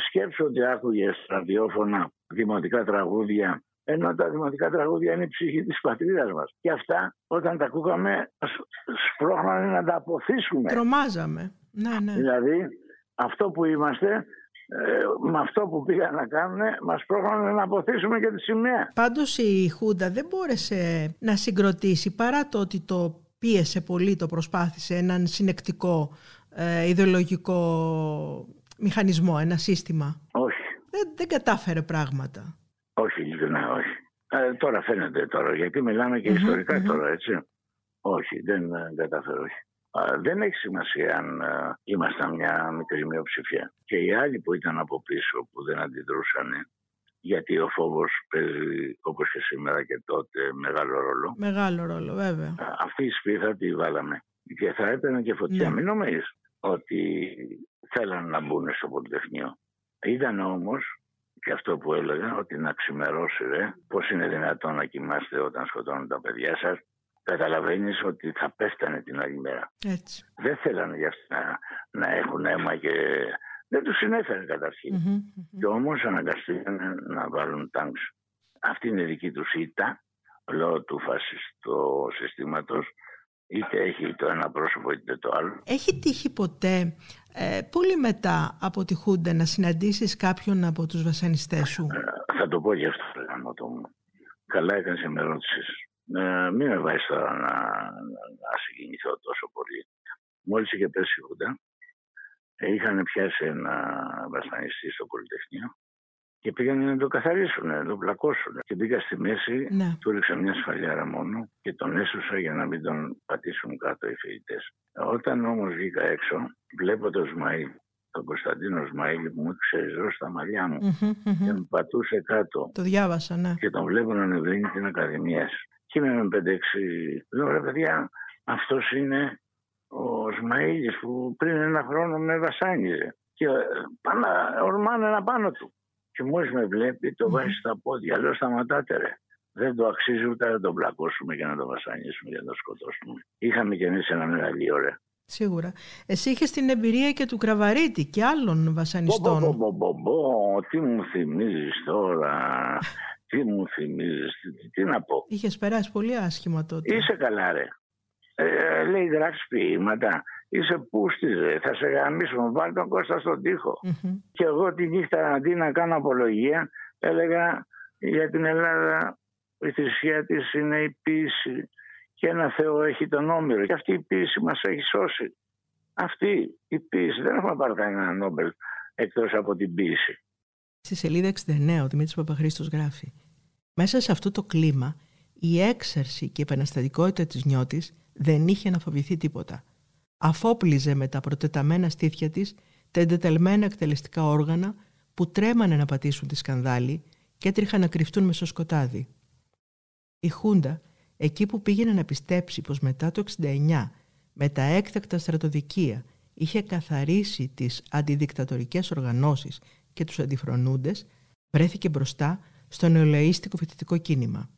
Σκέψω ότι άκουγε ραδιόφωνα δημοτικά τραγούδια ενώ τα δημοτικά τραγούδια είναι η ψυχή της πατρίδας μας. Και αυτά όταν τα ακούγαμε σπρώχνανε να τα αποθήσουμε. Τρομάζαμε. Ναι, ναι. Δηλαδή αυτό που είμαστε ε, με αυτό που πήγαν να κάνουν μας πρόχνανε να αποθήσουμε και τη σημαία. Πάντως η Χούντα δεν μπόρεσε να συγκροτήσει παρά το ότι το πίεσε πολύ, το προσπάθησε έναν συνεκτικό ε, ιδεολογικό μηχανισμό, ένα σύστημα. Όχι. Δεν, δεν κατάφερε πράγματα. Όχι, ειλικρινά, όχι. Ε, τώρα φαίνεται τώρα, γιατί μιλάμε και ιστορικα τώρα, έτσι. Όχι, δεν ε, κατάφερε, όχι. δεν έχει σημασία αν ε, ήμασταν μια μικρή μειοψηφία. Και οι άλλοι που ήταν από πίσω, που δεν αντιδρούσαν, γιατί ο φόβος παίζει όπως και σήμερα και τότε μεγάλο ρόλο. Μεγάλο ρόλο, βέβαια. Αυτή η σπίθα τη βάλαμε. Και θα έπαιρνε και φωτιά. Ναι. Μην νομίζεις ότι θέλαν να μπουν στο Πολυτεχνείο. Ήταν όμως και αυτό που έλεγα ότι να ξημερώσει ρε, πώς είναι δυνατόν να κοιμάστε όταν σκοτώνουν τα παιδιά σας καταλαβαίνεις ότι θα πέστανε την άλλη μέρα. Έτσι. Δεν θέλανε για αυτά να, έχουν αίμα και δεν τους συνέφερε καταρχήν. Mm-hmm, mm-hmm. Και όμως αναγκαστήκαν να βάλουν τάγκς. αυτή είναι δική τους ήττα λόγω του φασιστού συστήματος είτε έχει το ένα πρόσωπο είτε το άλλο. Έχει τύχει ποτέ ε, πολύ μετά από τη Χούντα να συναντήσεις κάποιον από τους βασανιστές σου; Ε, θα το πω και αυτό το μου. Καλά έκανες με ερώτησες. Ε, μην με βάζεις τώρα να, να, συγκινηθώ τόσο πολύ. Μόλις είχε πέσει η Χούντα, ε, είχαν πιάσει ένα βασανιστή στο Πολυτεχνείο και πήγαν να το καθαρίσουν, να το πλακώσουν. Και πήγα στη μέση, ναι. του έριξα μια σφαλιάρα μόνο και τον έσωσα για να μην τον πατήσουν κάτω οι φοιτητές. Όταν όμως βγήκα έξω, βλέπω τον Σμαήλ, τον Κωνσταντίνο Σμαήλ που μου ήξερε στα μαλλιά μου και με πατούσε κάτω. Το διάβασα, ναι. Και τον βλέπω να ανεβαίνει την Ακαδημία. Και είμαι με 5-6. Λέω ρε παιδιά, αυτός είναι ο Σμαήλ που πριν ένα χρόνο με βασάνιζε. Και πάνε, ορμάνε ένα πάνω του. Και μόλι με βλέπει, το βάζεις στα πόδια. Λέω σταματάτε ρε. Δεν το αξίζει ούτε να τον πλακώσουμε και να τον βασανίσουμε και να τον σκοτώσουμε. Είχαμε κι εμείς ένα μεγαλείο, ρε. Σίγουρα. Εσύ είχες την εμπειρία και του Κραβαρίτη και άλλων βασανιστών. Μπο, μπο, μπο, μπο, τι μου θυμίζεις τώρα. τι μου θυμίζεις, τι, τι, να πω. Είχες περάσει πολύ άσχημα τότε. Είσαι καλά, ρε. Ε, λέει γράφει ποίηματα είσαι πούστιζε, θα σε γαμίσουμε, βάλει τον Κώστα στον τοίχο. Και εγώ τη νύχτα αντί να κάνω απολογία έλεγα για την Ελλάδα η θρησκεία της είναι η ποιήση και ένα Θεό έχει τον Όμηρο. Και αυτή η ποιήση μας έχει σώσει. Αυτή η ποιήση, δεν έχουμε πάρει κανένα Νόμπελ εκτός από την ποιήση. Στη σελίδα 69 ο Δημήτρης Παπαχρήστος γράφει «Μέσα σε αυτό το κλίμα η έξαρση και η επαναστατικότητα της νιώτης δεν είχε να φοβηθεί τίποτα αφόπλιζε με τα προτεταμένα στήθια της τα εντεταλμένα εκτελεστικά όργανα που τρέμανε να πατήσουν τη σκανδάλη και έτριχαν να κρυφτούν μες στο σκοτάδι. Η Χούντα, εκεί που πήγαινε να πιστέψει πως μετά το 69 με τα έκτακτα στρατοδικεία είχε καθαρίσει τις αντιδικτατορικές οργανώσεις και τους αντιφρονούντες, βρέθηκε μπροστά στο νεολαίστικο φοιτητικό κίνημα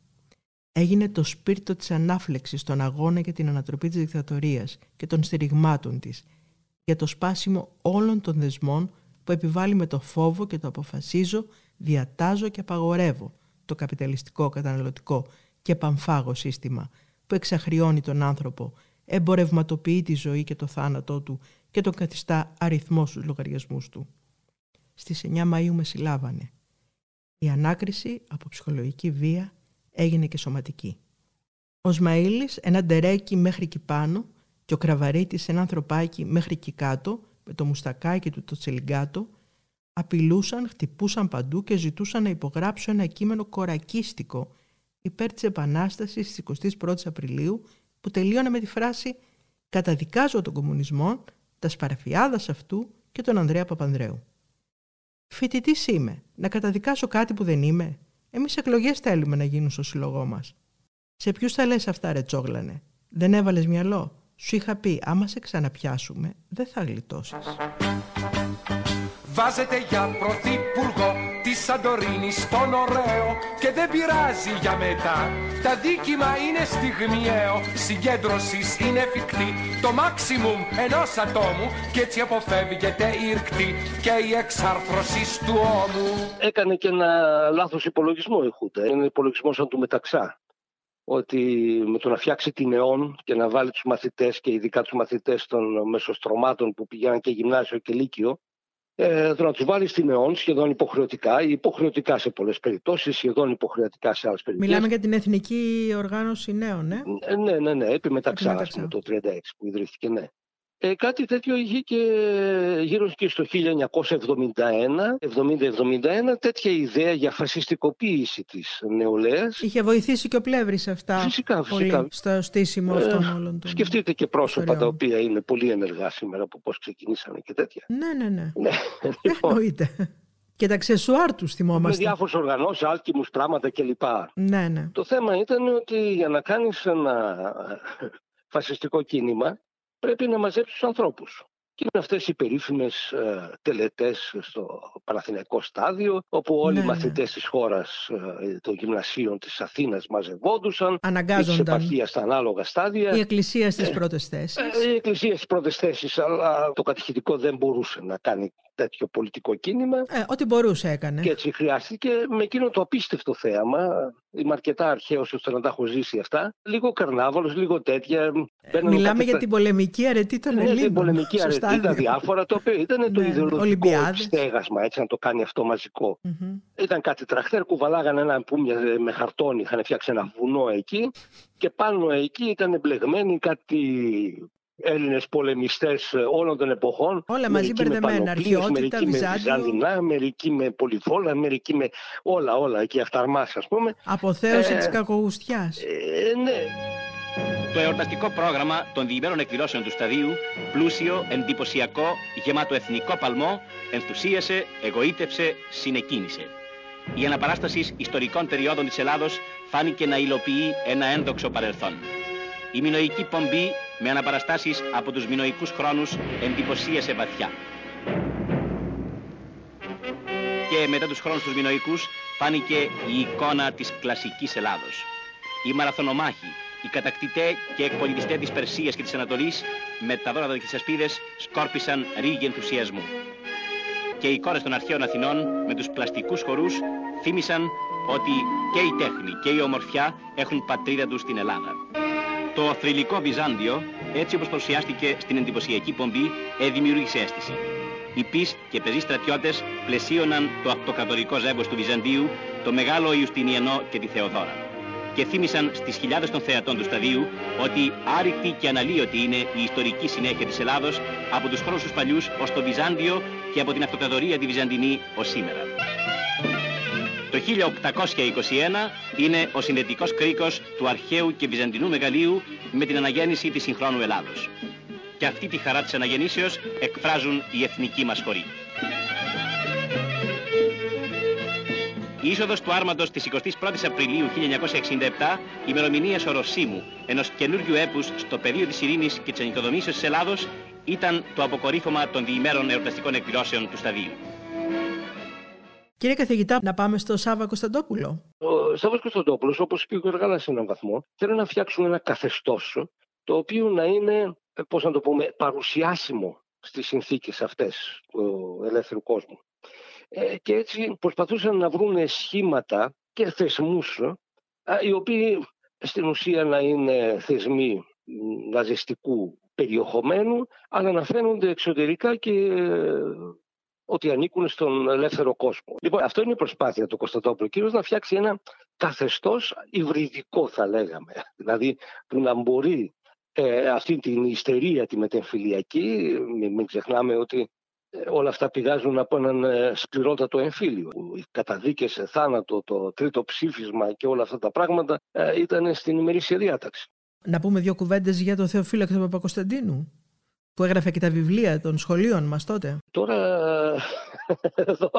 έγινε το σπίρτο της ανάφλεξης στον αγώνα για την ανατροπή της δικτατορίας και των στηριγμάτων της, για το σπάσιμο όλων των δεσμών που επιβάλλει με το φόβο και το αποφασίζω, διατάζω και απαγορεύω το καπιταλιστικό, καταναλωτικό και πανφάγο σύστημα που εξαχριώνει τον άνθρωπο, εμπορευματοποιεί τη ζωή και το θάνατό του και τον καθιστά αριθμό στους λογαριασμούς του. Στις 9 Μαΐου με συλλάβανε. Η ανάκριση από ψυχολογική βία έγινε και σωματική. Ο Σμαήλης ένα ντερέκι μέχρι εκεί πάνω και ο Κραβαρίτης ένα ανθρωπάκι μέχρι εκεί κάτω με το μουστακάκι του το τσελιγκάτο απειλούσαν, χτυπούσαν παντού και ζητούσαν να υπογράψω ένα κείμενο κορακίστικο υπέρ της Επανάστασης στις 21 Απριλίου που τελείωνε με τη φράση «Καταδικάζω τον κομμουνισμό, τα σπαραφιάδας αυτού και τον Ανδρέα Παπανδρέου». Φοιτητής είμαι, να καταδικάσω κάτι που δεν είμαι. Εμείς εκλογές θέλουμε να γίνουν στο σύλλογό μας. Σε ποιους θα λες αυτά, ρε τσόγλανε; Δεν έβαλες μυαλό; Σου είχα πει, άμα σε ξαναπιάσουμε, δεν θα γλιτώσεις. Βάζετε για πρωθυπουργό της Σαντορίνης στον ωραίο και δεν πειράζει για μετά. Τα δίκημα είναι στιγμιαίο, συγκέντρωσης είναι εφικτή. Το maximum ενός ατόμου και έτσι αποφεύγεται η ρκτή και η εξάρθρωση του ώμου. Έκανε και ένα λάθος υπολογισμό η Χούτα. Ένα υπολογισμό σαν του μεταξά ότι με το να φτιάξει την ΕΟΝ και να βάλει τους μαθητές και ειδικά τους μαθητές των μεσοστρωμάτων που πηγαίναν και γυμνάσιο και λύκειο ε, το να τους βάλεις στην ΕΟΝ σχεδόν υποχρεωτικά ή υποχρεωτικά σε πολλές περιπτώσεις, σχεδόν υποχρεωτικά σε άλλες περιπτώσεις. Μιλάμε για την Εθνική Οργάνωση Νέων, ναι. Ε, ναι, ναι, ναι, επί μεταξά, το 36 που ιδρύθηκε, ναι. Ε, κάτι τέτοιο είχε και γύρω και στο 1971, 70-71, τέτοια ιδέα για φασιστικοποίηση της νεολαίας. Είχε βοηθήσει και ο Πλεύρης αυτά φυσικά, φυσικά. Πολύ στο στήσιμο ε, αυτών όλων των Σκεφτείτε και πρόσωπα τα οποία είναι πολύ ενεργά σήμερα από πώς ξεκινήσανε και τέτοια. Ναι, ναι, ναι. ναι λοιπόν. Εννοείται. Και τα ξεσουάρ τους θυμόμαστε. Με διάφορες οργανώσεις, άλκημου πράγματα κλπ. Ναι, ναι. Το θέμα ήταν ότι για να κάνεις ένα φασιστικό κίνημα πρέπει να μαζέψει τους ανθρώπους. Και είναι αυτές οι περίφημες ε, τελετές στο Παναθηναϊκό στάδιο, όπου όλοι ναι, οι ναι. μαθητές της χώρας ε, των γυμνασίων της Αθήνας μαζευόντουσαν. Αναγκάζονταν. Της στα ανάλογα στάδια. Η εκκλησία στις ε, πρώτες θέσεις. Ε, η εκκλησία στις πρώτες θέσεις, αλλά το κατηχητικό δεν μπορούσε να κάνει τέτοιο πολιτικό κίνημα. Ε, ό,τι μπορούσε έκανε. Και έτσι χρειάστηκε με εκείνο το απίστευτο θέαμα. Είμαι αρκετά αρχαίος ώστε να τα έχω ζήσει αυτά. Λίγο καρνάβαλος, λίγο τέτοια. Ε, μιλάμε για την πολεμική αρετή των ναι, Ελλήνων. την πολεμική αρετή, τα διάφορα, το οποίο ήταν το Ναι, ιδεολογικό Ολυμπιάδες. στέγασμα, έτσι να το κάνει αυτό μαζικό. Ήταν κάτι τραχτέρ, κουβαλάγανε ένα που μοιάζε με χαρτόνι, είχαν φτιάξει ένα βουνό εκεί και πάνω εκεί ήταν εμπλεγμένοι κάτι Έλληνες πολεμιστές όλων των εποχών. Όλα μαζί μερικοί με μπερδεμένα, πανοπλίες, αρχαιότητα, μερικοί με Βυζάντιο. Βυζαντινά, μερικοί με πολυβόλα, μερικοί με όλα, όλα εκεί αυταρμάς ας πούμε. Αποθέωση Ε, της κακογουστιάς. Ε, ναι. Το εορταστικό πρόγραμμα των διημένων εκδηλώσεων του σταδίου, πλούσιο, εντυπωσιακό, γεμάτο εθνικό παλμό, ενθουσίασε, εγωίτευσε, συνεκίνησε. Η αναπαράσταση ιστορικών περιόδων της Ελλάδος φάνηκε να υλοποιεί ένα ένδοξο παρελθόν. Η μινοϊκή πομπή με αναπαραστάσεις από τους μινοϊκούς χρόνους εντυπωσίασε βαθιά. Και μετά τους χρόνους τους μινοϊκούς φάνηκε η εικόνα της κλασικής Ελλάδος. Οι μαραθωνομάχοι, οι κατακτητέ και εκπολιτιστέ της Περσίας και της Ανατολής με τα δώρα και τις ασπίδες σκόρπισαν ρίγη ενθουσιασμού. Και οι κόρες των αρχαίων Αθηνών με τους πλαστικούς χορούς θύμισαν ότι και η τέχνη και η ομορφιά έχουν πατρίδα τους στην Ελλάδα. Το θρηλυκό Βυζάντιο, έτσι όπως παρουσιάστηκε στην εντυπωσιακή πομπή, εδημιούργησε αίσθηση. Οι πις και πεζοί στρατιώτες πλαισίωναν το αυτοκρατορικό ζεύγος του Βυζαντίου, το μεγάλο Ιουστινιανό και τη Θεοδόρα. Και θύμισαν στις χιλιάδες των θεατών του σταδίου ότι άρρηκτη και αναλύωτη είναι η ιστορική συνέχεια της Ελλάδος από τους χρόνους τους παλιούς ως το Βυζάντιο και από την αυτοκρατορία τη Βυζαντινή ως σήμερα. Το 1821 είναι ο συνδετικός κρίκος του αρχαίου και βυζαντινού μεγαλείου με την αναγέννηση της συγχρόνου Ελλάδος. Και αυτή τη χαρά της αναγεννήσεως εκφράζουν οι εθνικοί μας χωροί. Η είσοδος του άρματος της 21ης Απριλίου 1967, ημερομηνίας οροσίμου ενός καινούριου έπους στο πεδίο της ειρήνης και της ανοικοδομήσεως της Ελλάδος, ήταν το αποκορύφωμα των διημέρων εορταστικών εκδηλώσεων του σταδίου. Κύριε καθηγητά, να πάμε στο Σάβα Κωνσταντόπουλο. Ο Σάββας Κωνσταντόπουλος, όπως και ο Γεργάλας σε έναν βαθμό, θέλουν να φτιάξουν ένα καθεστώς το οποίο να είναι, ε, πώς να το πούμε, παρουσιάσιμο στις συνθήκες αυτές του ελεύθερου κόσμου. Ε, και έτσι προσπαθούσαν να βρουν σχήματα και θεσμούς ε, οι οποίοι στην ουσία να είναι θεσμοί μ, ναζιστικού περιεχομένου αλλά να φαίνονται εξωτερικά και ε, ότι ανήκουν στον ελεύθερο κόσμο. Λοιπόν, αυτό είναι η προσπάθεια του Κωνσταντόπουλου. Κύριος να φτιάξει ένα καθεστώς υβριδικό θα λέγαμε. Δηλαδή που να μπορεί ε, αυτή την ιστερία τη μετεμφυλιακή, μην, μην ξεχνάμε ότι ε, όλα αυτά πηγάζουν από έναν ε, σκληρότατο εμφύλιο. Οι καταδίκες σε θάνατο, το τρίτο ψήφισμα και όλα αυτά τα πράγματα ε, ήταν στην ημερήσια διάταξη. Να πούμε δύο κουβέντες για τον Θεοφύλακτο Παπακοσταντίνου, που έγραφε και τα βιβλία των σχολείων μας τότε. Τώρα εδώ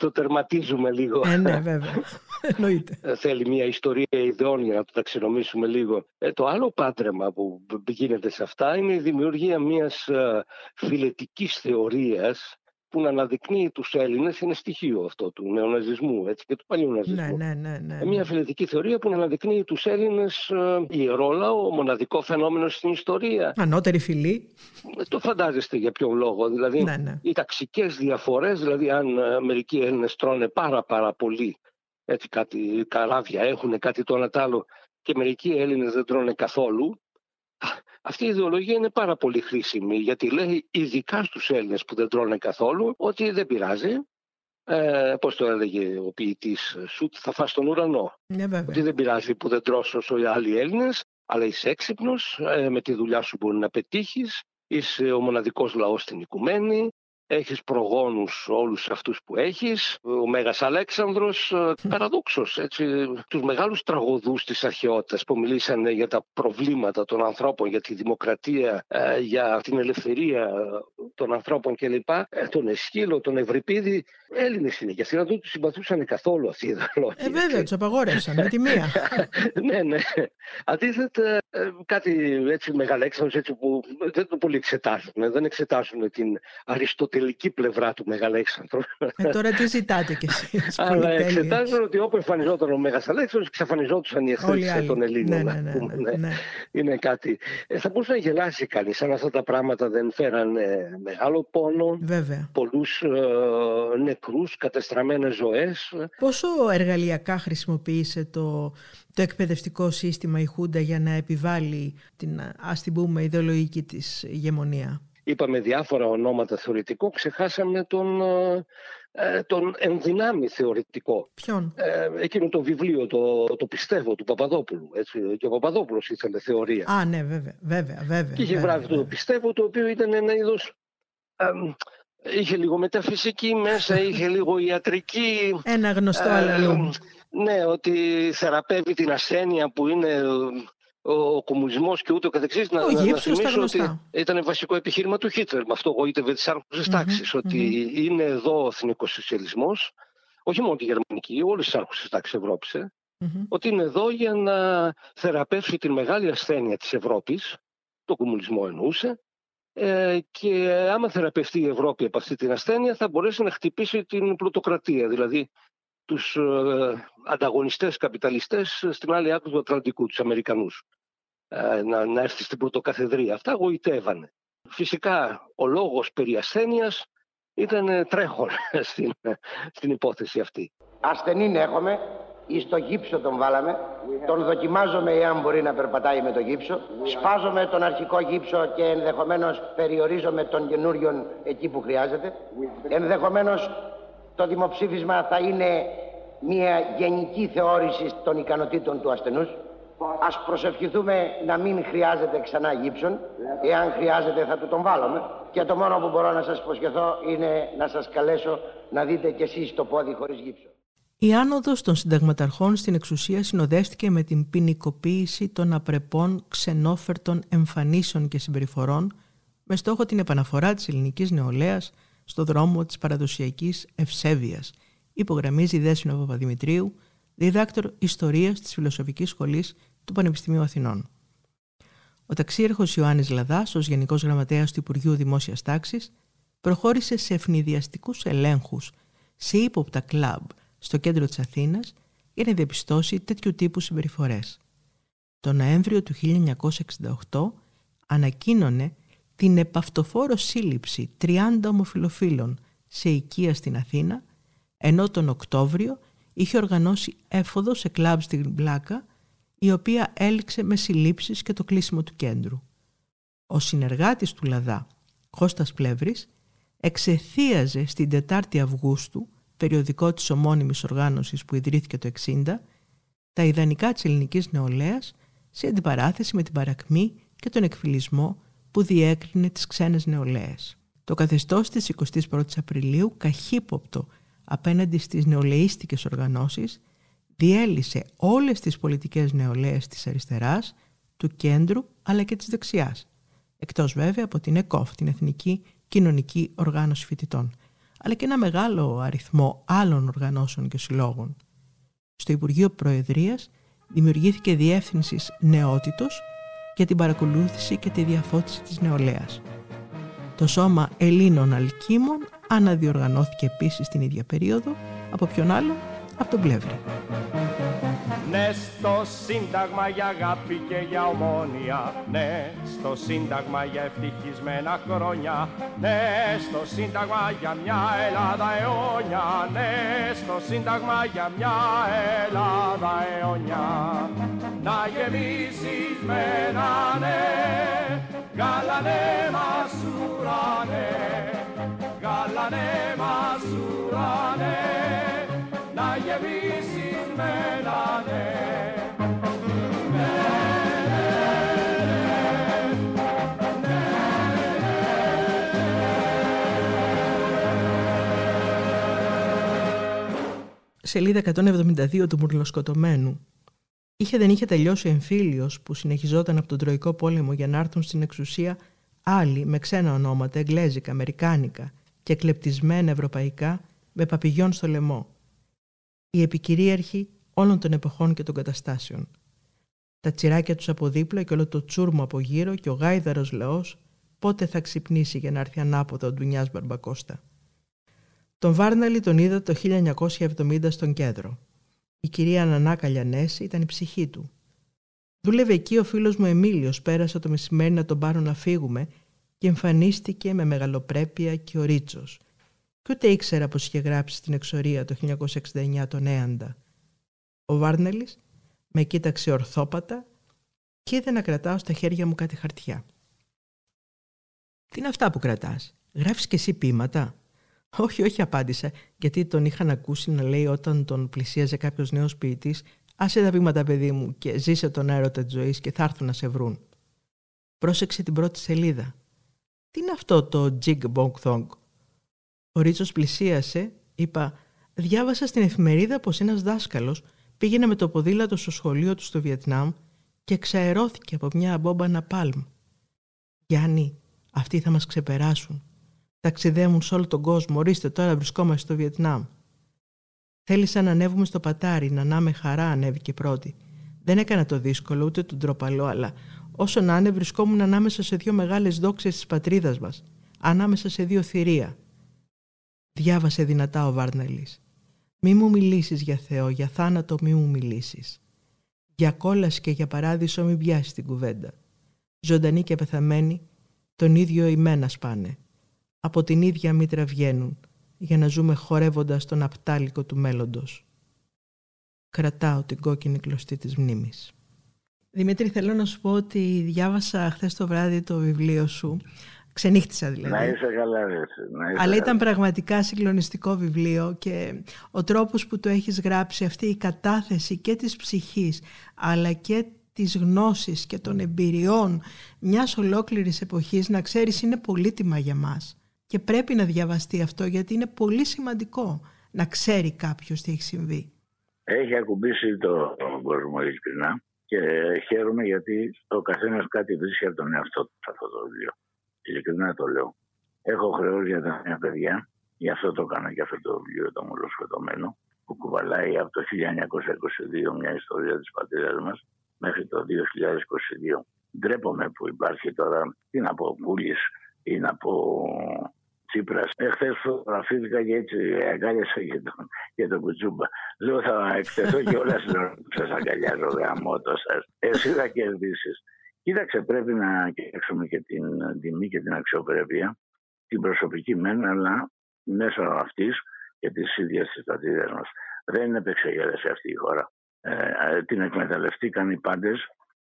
το τερματίζουμε λίγο. Ε, ναι, βέβαια. Εννοείται. Ε, Θέλει μια ιστορία ιδεών για να το ταξινομήσουμε λίγο. Ε, το άλλο πάντρεμα που γίνεται σε αυτά είναι η δημιουργία μιας ε, φιλετικής θεωρίας που να αναδεικνύει τους Έλληνες είναι στοιχείο αυτό του νεοναζισμού έτσι, και του παλιού ναζισμού. Ναι, ναι, ναι. ναι, Ε, Μια φιλετική θεωρία που να αναδεικνύει τους Έλληνες ε, ιερό λαό, μοναδικό φαινόμενο στην ιστορία. Ανώτερη φυλή. Ε, Το φαντάζεστε για ποιον λόγο. Δηλαδή, Ναι, ναι. οι ταξικές διαφορές, δηλαδή αν ε, μερικοί Έλληνες τρώνε πάρα πάρα πολύ, έτσι κάτι καράβια έχουν, κάτι το ένα τ' άλλο, και μερικοί Έλληνες δεν τρώνε καθόλου, αυτή η ιδεολογία είναι πάρα πολύ χρήσιμη, γιατί λέει ειδικά στους Έλληνες που δεν τρώνε καθόλου, ότι δεν πειράζει, ε, πώς το έλεγε ο ποιητής Σουτ, θα φας τον ουρανό. Ναι, βέβαια. Ότι δεν πειράζει που δεν τρως όσο οι άλλοι Έλληνες, αλλά είσαι έξυπνος, ε, με τη δουλειά σου μπορεί να πετύχεις, είσαι ο μοναδικός λαός στην οικουμένη, έχεις προγόνους όλους αυτούς που έχεις, ο Μέγας Αλέξανδρος, ε, παραδόξως, έτσι, τους μεγάλους τραγωδούς της αρχαιότητας που μιλήσανε για τα προβλήματα των ανθρώπων, για τη δημοκρατία, ε, για την ελευθερία ε, των ανθρώπων κλπ. Ε, Τον Εσχύλο, τον Ευρυπίδη, Έλληνες είναι και αυτοί να δεν τους συμπαθούσαν καθόλου αυτοί οι ιδεολόγοι. Ε, βέβαια, τους απαγόρευσαν με τη μία. ναι, ναι. Αντίθετα, ε, κάτι έτσι μεγαλέξανος έτσι που δεν το πολύ εξετάζουν. ε, Δεν εξετάζουν την αριστοτελική πλευρά του Μεγαλέξανδρου. Ε, τώρα τι ζητάτε κι εσείς. Αλλά πολυτέλειες. εξετάζουν ότι όπου εμφανιζόταν ο Μέγας Αλέξανδρος, εξαφανιζόταν η Όλοι οι εχθροί άλλοι. των Ελλήνων. Ναι, ας ναι, ναι, πούμε, ναι. ναι. Είναι κάτι. Ε, θα μπορούσε να γελάσει κανείς αν αυτά τα πράγματα δεν φέραν ε, μεγάλο πόνο, Βέβαια. πολλούς ε, νεκρούς, κατεστραμμένες ζωές. Πόσο εργαλειακά χρησιμοποίησε το, το εκπαιδευτικό σύστημα η Χούντα για να επιβάλλει την, ας την πούμε, ιδεολογική της ηγεμονία; Είπαμε διάφορα ονόματα θεωρητικό, ξεχάσαμε τον, ε, τον ενδυνάμει θεωρητικό. Ποιον; Ε, εκείνο το βιβλίο, το, το πιστεύω, του Παπαδόπουλου. Έτσι. Και ο Παπαδόπουλος ήθελε θεωρία. Α, ναι, βέβαια, βέβαια, βέβαια. Και είχε βέβαια, βράδυ το πιστεύω, το οποίο ήταν ένα είδος... Ε, είχε λίγο μεταφυσική μέσα, είχε λίγο ιατρική. Ένα γνωστό αλλαλού. Ναι, ότι θεραπεύει την ασθένεια που είναι ο κομμουνισμός και ούτω καθεξής. Ο να, να, να θυμίσω ότι ήταν βασικό επιχείρημα του Χίτλερ. Με αυτό γοήτευε τι άρχουσε τάξει. Ότι είναι εδώ ο εθνικός σοσιαλισμός, όχι μόνο τη γερμανική, όλες τις άρχουσε τάξει Ευρώπη. Ε, ότι είναι εδώ για να θεραπεύσει την μεγάλη ασθένεια της Ευρώπης. Το κομμουνισμό εννοούσε. Ε, και άμα θεραπευτεί η Ευρώπη από αυτή την ασθένεια θα μπορέσει να χτυπήσει την πλουτοκρατία. Δηλαδή τους ε, ανταγωνιστές καπιταλιστές στην άλλη άκρη του Ατλαντικού, τους Αμερικανούς. Ε, να, να έρθει στην πρωτοκαθεδρία. Αυτά γοητεύανε. Φυσικά ο λόγος περί ασθένειας ήταν τρέχον στην, στην υπόθεση αυτή. Ασθενήν έχουμε, ή στο γύψο τον βάλαμε, τον δοκιμάζουμε εάν μπορεί να περπατάει με το γύψο, σπάζουμε τον αρχικό γύψο και ενδεχομένως περιορίζουμε τον καινούριο εκεί που χρειάζεται, ενδεχομένως το δημοψήφισμα θα είναι μια γενική θεώρηση των ικανοτήτων του ασθενούς. Ας προσευχηθούμε να μην χρειάζεται ξανά γύψον. Εάν χρειάζεται θα του τον βάλουμε. Και το μόνο που μπορώ να σας υποσχεθώ είναι να σας καλέσω να δείτε κι εσείς το πόδι χωρίς γύψο. Η άνοδος των συνταγματαρχών στην εξουσία συνοδεύτηκε με την ποινικοποίηση των απρεπών ξενόφερτων εμφανίσεων και συμπεριφορών με στόχο την επαναφορά της ελληνικής νεολαίας στο δρόμο της παραδοσιακής ευσέβειας, υπογραμμίζει η Δέσποινα Παπαδημητρίου, διδάκτορ Ιστορίας της Φιλοσοφικής Σχολής του Πανεπιστημίου Αθηνών. Ο ταξίρχος Ιωάννης Λαδάς, ως Γενικός Γραμματέας του Υπουργείου Δημόσιας Τάξης, προχώρησε σε ευνηδιαστικούς ελέγχους σε ύποπτα κλαμπ στο κέντρο της Αθήνας για να διαπιστώσει τέτοιου τύπου συμπεριφορές. Το Νοέμβριο του 1968 ανακοίνωνε την επαυτοφόρο σύλληψη 30 ομοφιλοφίλων σε οικία στην Αθήνα, ενώ τον Οκτώβριο είχε οργανώσει έφοδο σε κλαμπ στην Πλάκα, η οποία έληξε με συλλήψεις και το κλείσιμο του κέντρου. Ο συνεργάτης του Λαδά, Κώστας Πλεύρης, εξεθίαζε στην 4η Αυγούστου, περιοδικό της ομώνυμης οργάνωσης που ιδρύθηκε το 60, τα ιδανικά της ελληνικής νεολαίας σε αντιπαράθεση με την παρακμή και τον εκφυλισμό που διέκρινε τις ξένες νεολαίες. Το καθεστώς της 21ης Απριλίου, καχύποπτο απέναντι στις νεολαίστικες οργανώσεις, διέλυσε όλες τις πολιτικές νεολαίες της αριστεράς, του κέντρου αλλά και της δεξιάς, εκτός βέβαια από την ΕΚΟΦ, την Εθνική Κοινωνική Οργάνωση Φοιτητών, αλλά και ένα μεγάλο αριθμό άλλων οργανώσεων και συλλόγων. Στο Υπουργείο Προεδρίας δημιουργήθηκε διεύθυνσης νεότητος για την παρακολούθηση και τη διαφώτιση της νεολαίας. Το Σώμα Ελλήνων Αλκίμων αναδιοργανώθηκε επίσης την ίδια περίοδο από ποιον άλλο, από τον Πλεύρη. Ναι στο σύνταγμα για αγάπη και για ομόνια. Ναι στο σύνταγμα για ευτυχισμένα χρόνια. Ναι στο σύνταγμα για μια Ελλάδα αιώνια. Ναι στο σύνταγμα για μια Ελλάδα αιώνια. Να γεμίσεις με ένα ναι Γαλανέ μας ουρανέ Γαλανέ μας ουρανέ Σελίδα 172 του Μουρλοσκοτωμένου. Είχε δεν είχε τελειώσει ο εμφύλιος που συνεχιζόταν από τον Τροϊκό Πόλεμο για να έρθουν στην εξουσία άλλοι με ξένα ονόματα, εγγλέζικα, αμερικάνικα και κλεπτισμένα ευρωπαϊκά με παπηγιόν στο λαιμό. Οι επικυρίαρχοι όλων των εποχών και των καταστάσεων. Τα τσιράκια τους από δίπλα και όλο το τσούρμο από γύρω και ο γάιδαρος λαός πότε θα ξυπνήσει για να έρθει ανάποδα ο Ντουνιάς Μπαρμπακώστα. Τον Βάρναλη τον είδα το 1970 στον κέντρο. Η κυρία Νανά Καλιανέση ήταν η ψυχή του. Δούλευε εκεί ο φίλος μου Εμίλιος, πέρασε το μεσημέρι να τον πάρω να φύγουμε και εμφανίστηκε με μεγαλοπρέπεια και ο Ρίτσος και ούτε ήξερα πως είχε γράψει στην εξορία το 1969 τον Έαντα. Ο Βάρνελης με κοίταξε ορθόπατα και είδε να κρατάω στα χέρια μου κάτι χαρτιά. «Τι είναι αυτά που κρατάς, γράφεις και εσύ ποίηματα» «Όχι, όχι» απάντησα, γιατί τον είχαν ακούσει να λέει όταν τον πλησίαζε κάποιος νέος ποιητής «Άσε τα ποίηματα παιδί μου και ζήσε τον έρωτα της ζωής και θα έρθουν να σε βρουν». Πρόσεξε την πρώτη σελίδα. «Τι είναι αυτό το jig bong thong» Ο Ρίτσος πλησίασε, είπα «Διάβασα στην εφημερίδα πως ένας δάσκαλος πήγαινε με το ποδήλατο στο σχολείο του στο Βιετνάμ και ξαερώθηκε από μια μπόμπα Ναπάλμ. Γιάννη, αυτοί θα μας ξεπεράσουν. Ταξιδεύουν σε όλο τον κόσμο. Ορίστε, τώρα βρισκόμαστε στο Βιετνάμ. Θέλησα να ανέβουμε στο πατάρι, να να με χαρά ανέβηκε πρώτη. Δεν έκανα το δύσκολο, ούτε τον τροπαλό, αλλά όσο να είναι βρισκόμουν ανάμεσα σε δύο μεγάλες δόξες της πατρίδας μας, ανάμεσα σε δύο θηρία. Διάβασε δυνατά ο Βάρνελης. Μη μου μιλήσεις για Θεό, για θάνατο μη μου μιλήσεις. Για κόλαση και για παράδεισο μη πιάσεις την κουβέντα. Ζωντανή και πεθαμένη, τον ίδιο ημένα σπάνε. Από την ίδια μήτρα βγαίνουν, για να ζούμε χορεύοντας τον απτάλικο του μέλλοντος. Κρατάω την κόκκινη κλωστή της μνήμης. Δημήτρη, θέλω να σου πω ότι διάβασα χθες το βράδυ το βιβλίο σου Ξενύχτησα δηλαδή. Να είσαι καλά, Αλλά ήταν πραγματικά συγκλονιστικό βιβλίο και ο τρόπος που το έχεις γράψει, αυτή η κατάθεση και της ψυχής, αλλά και της γνώσης και των εμπειριών μιας ολόκληρης εποχής, να ξέρεις είναι πολύτιμα για μας. Και πρέπει να διαβαστεί αυτό γιατί είναι πολύ σημαντικό να ξέρει κάποιος τι έχει συμβεί. Έχει ακουμπήσει τον το κόσμο ειλικρινά και χαίρομαι γιατί ο καθένας κάτι βρίσκει από τον εαυτό του αυτό το βιβλίο ειλικρινά το λέω. Έχω χρέο για τα νέα παιδιά, γι' αυτό το έκανα και αυτό το βιβλίο το μολοσχεδομένο, που κουβαλάει από το 1922 μια ιστορία της πατρίδα μας μέχρι το 2022. Ντρέπομαι που υπάρχει τώρα, τι να πω, Πούλης ή να πω Τσίπρας. Εχθές φωτογραφήθηκα και έτσι αγκάλιασα και τον, και τον Κουτσούμπα. Λέω θα εκτεθώ και όλα στην ώρα που σας αγκαλιάζω, γαμότο σας. Εσύ θα κερδίσεις. Κοίταξε, πρέπει να κοιτάξουμε και την τιμή και την αξιοπρέπεια, την προσωπική μεν, αλλά μέσω αυτής και τη ίδια τη πατρίδα μας. Δεν είναι επεξεργασία αυτή η χώρα. Ε, ε, την εκμεταλλευτήκαν οι πάντες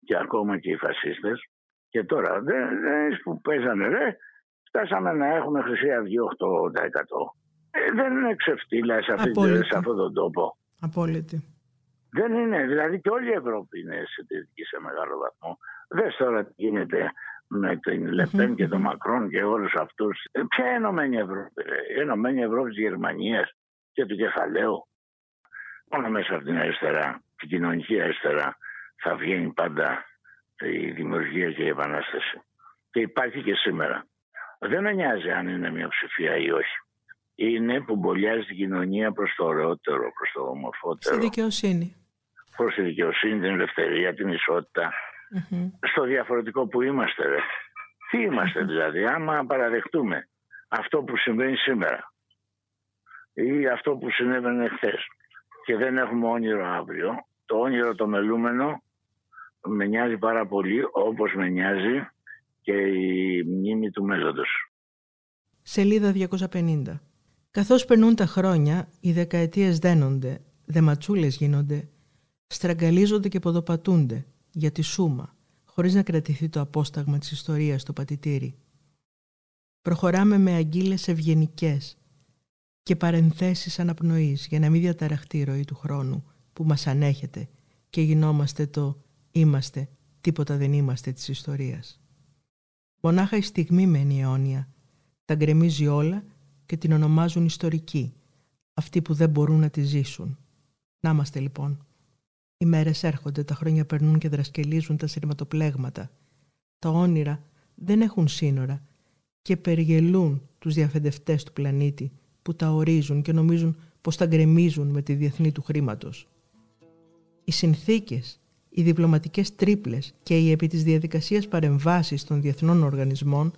και ακόμα και οι φασίστες. Και τώρα, δεν, δεν που παίζανε, ρε, φτάσαμε να έχουμε Χρυσή Αυγή 8%. Ε, δεν είναι ξεφτύλα σε, αυτή, σε αυτόν τον τόπο. Απόλυτη. Δεν είναι. Δηλαδή και όλη η Ευρώπη είναι συντηρητική σε μεγάλο βαθμό. Δες τώρα τι γίνεται με την Λεπέν και τον Μακρόν και όλους αυτούς. Ε, ποια ενωμένη Ευρώπη, η ενωμένη Ευρώπη της Γερμανίας και του κεφαλαίου. Μόνο μέσα από την αριστερά, την κοινωνική αριστερά, θα βγαίνει πάντα η δημιουργία και η επανάσταση. Και υπάρχει και σήμερα. Δεν με νοιάζει αν είναι μια ψηφία ή όχι. Είναι που μπολιάζει την κοινωνία προς το ωραιότερο, προς το ομορφότερο. Στη δικαιοσύνη. Προς τη δικαιοσύνη, την ελευθερία, την ισότητα, στο διαφορετικό που είμαστε. Ρε. Τι είμαστε δηλαδή, άμα παραδεχτούμε αυτό που συμβαίνει σήμερα ή αυτό που συνέβαινε χθες και δεν έχουμε όνειρο αύριο, το όνειρο το μελούμενο με νοιάζει πάρα πολύ όπως με νοιάζει και η μνήμη του μέλλοντος. Σελίδα 250 Καθώς περνούν τα χρόνια, οι δεκαετίες δένονται, δεματσούλες γίνονται, στραγγαλίζονται και ποδοπατούνται, για τη σούμα, χωρίς να κρατηθεί το απόσταγμα της ιστορίας στο πατητήρι. Προχωράμε με αγγίλες ευγενικές και παρενθέσεις αναπνοής για να μην διαταραχτεί η ροή του χρόνου που μας ανέχεται και γινόμαστε το «είμαστε, τίποτα δεν είμαστε» της ιστορίας. Μονάχα η στιγμή μένει αιώνια, τα γκρεμίζει όλα και την ονομάζουν ιστορική, αυτοί που δεν μπορούν να τη ζήσουν. Να είμαστε λοιπόν. Οι μέρες έρχονται, τα χρόνια περνούν και δρασκελίζουν τα σειρματοπλέγματα. Τα όνειρα δεν έχουν σύνορα και περιγελούν τους διαφεντευτές του πλανήτη που τα ορίζουν και νομίζουν πως τα γκρεμίζουν με τη διεθνή του χρήματος. Οι συνθήκες, οι διπλωματικές τρίπλες και οι επί της διαδικασίας παρεμβάσεις των διεθνών οργανισμών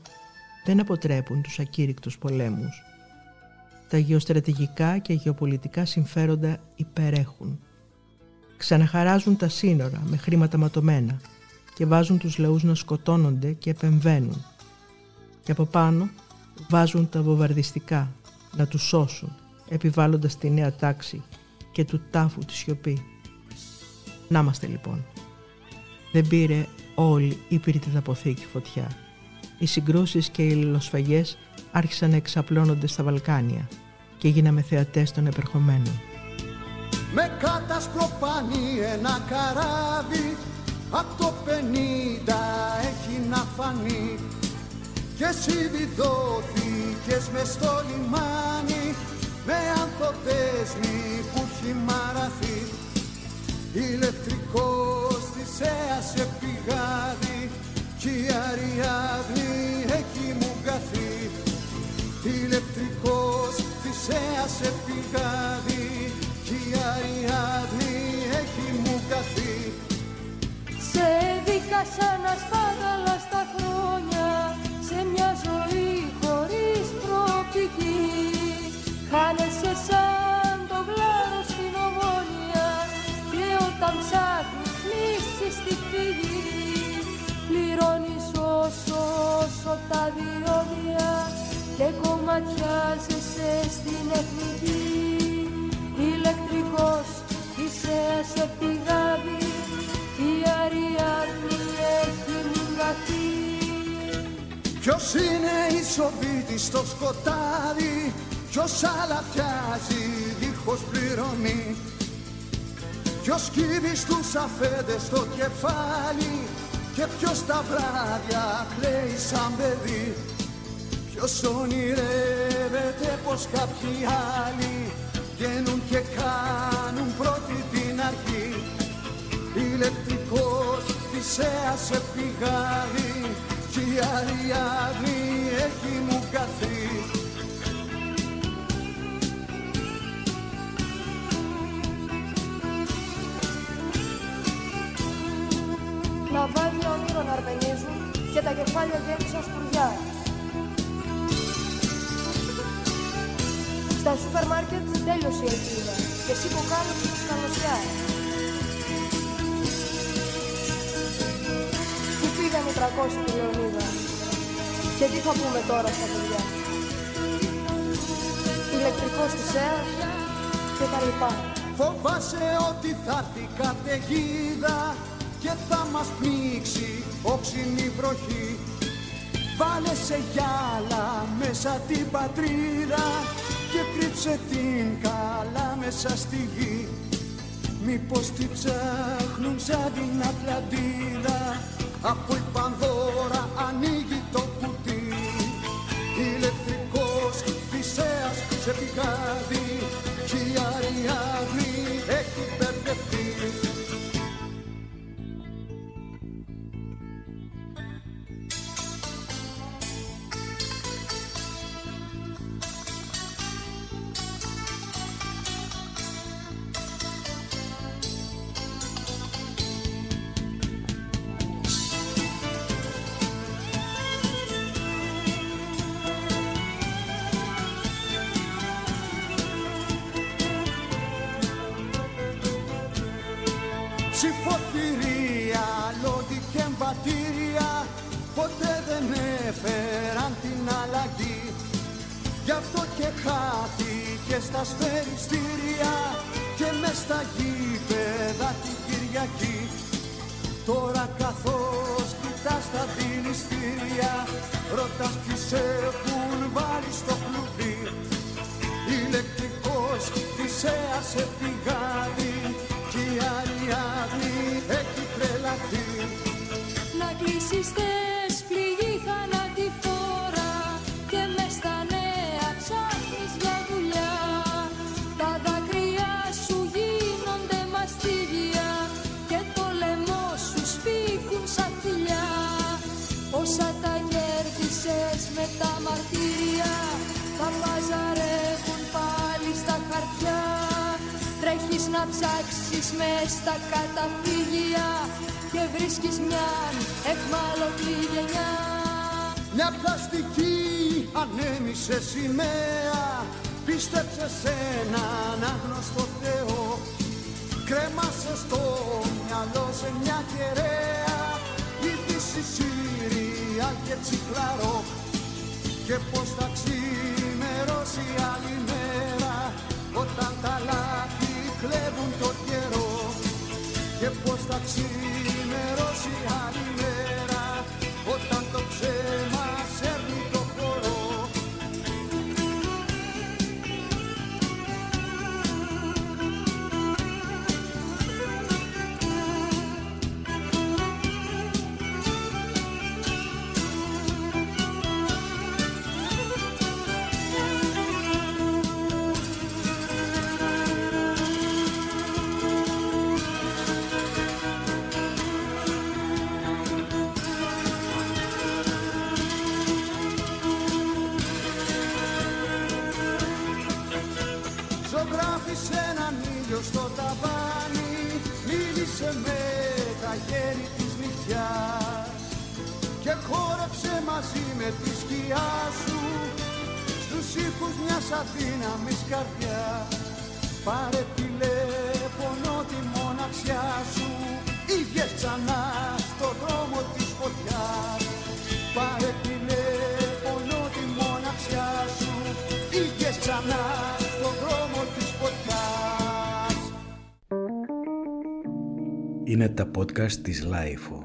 δεν αποτρέπουν τους ακήρυκτους πολέμους. Τα γεωστρατηγικά και γεωπολιτικά συμφέροντα υπερέχουν ξαναχαράζουν τα σύνορα με χρήματα ματωμένα και βάζουν τους λαούς να σκοτώνονται και επεμβαίνουν. Και από πάνω βάζουν τα βομβαρδιστικά να τους σώσουν επιβάλλοντας τη νέα τάξη και του τάφου τη σιωπή. Να είμαστε λοιπόν. Δεν πήρε όλη η αποθήκη φωτιά. Οι συγκρούσεις και οι λιλοσφαγές άρχισαν να εξαπλώνονται στα Βαλκάνια και γίναμε θεατές των επερχομένων. Με κάτασπρο πανί ένα καράβι. Απ' το πενήντα έχει να φανεί. Και εσύ βιδώθηκες μες στο λιμάνι. Με ανθοδέσμη που έχει μαραθεί. Ηλεκτρικός της σε πηγάδι. Κι η Αριάδνη έχει μου καθεί Ηλεκτρικός της σε πηγάδι. Κι η Αριάδνη έχει μου καθεί Σε έδικα σαν ασπάδαλα στα χρόνια Σε μια ζωή χωρίς προοπτική. Χάνεσαι σαν το γλάρο στην ομόνια Και όταν ψάχνεις λύση στη φυγή Πληρώνεις όσο, όσο τα διόδια Και κομματιάζεσαι στην εθνική. Ηλεκτρικός είσαι σε πηγάδι Η Αριάδνη έχει μουγαθεί Ποιος είναι η σοβίτη στο σκοτάδι Ποιος αλαθιάζει δίχως πληρωμή Ποιος κύβει στους αφέντες στο κεφάλι Και ποιος τα βράδια κλαίει σαν παιδί. Ποιος ονειρεύεται πως κάποιοι άλλοι Βγαίνουν και κάνουν πρώτη την αρχή Ηλεκτρικός θυσέας σε πηγάδι Κι η Αριάδνη έχει μου καθεί Ναυάγια ονείρων αρμενίζουν και τα κεφάλια γέμισαν σπουργιά. Στα σούπερ μάρκετ τέλειωσε η ελπίδα και εσύ που κάνεις τους καλωσιά. 400 τη Λεωνίδα. Και τι θα πούμε τώρα στα παιδιά; Ηλεκτρικός της ΕΑ και τα λοιπά. Φοβάσαι ότι θα έρθει καταιγίδα και θα μας πνίξει όξινη βροχή. Βάλε σε γυάλα μέσα την πατρίδα και κρύψε την καλά μέσα στη γη. Μήπως τη ψάχνουν σαν την Ατλαντίδα αφού η Πανδώρα ανοίγει το κουτί Ηλεκτρικός φυσέας σε πηγάδι κι ψάξεις μες στα καταφύγια και βρίσκεις μιαν εχμάλωτη γενιά. Μια πλαστική ανέμισε σημαία Πίστεψε σε έναν άγνωστο Θεό. Κρέμασε στο μυαλό σε μια κεραία Η Δύση Συρία και τσικλαρό. Και πως θα ξημερώσει άλλη μέρα όταν τα λάθη κλέβουν το καιρό. και πως αδύναμης καρδιάς. Πάρε τηλέφωνο τη μοναξιά σου. Είχες ξανά στο δρόμο της φωτιάς. Πάρε τηλέφωνο τη μοναξιά σου. Είχες ξανά στο δρόμο της φωτιάς. Είναι τα podcast της LiFO.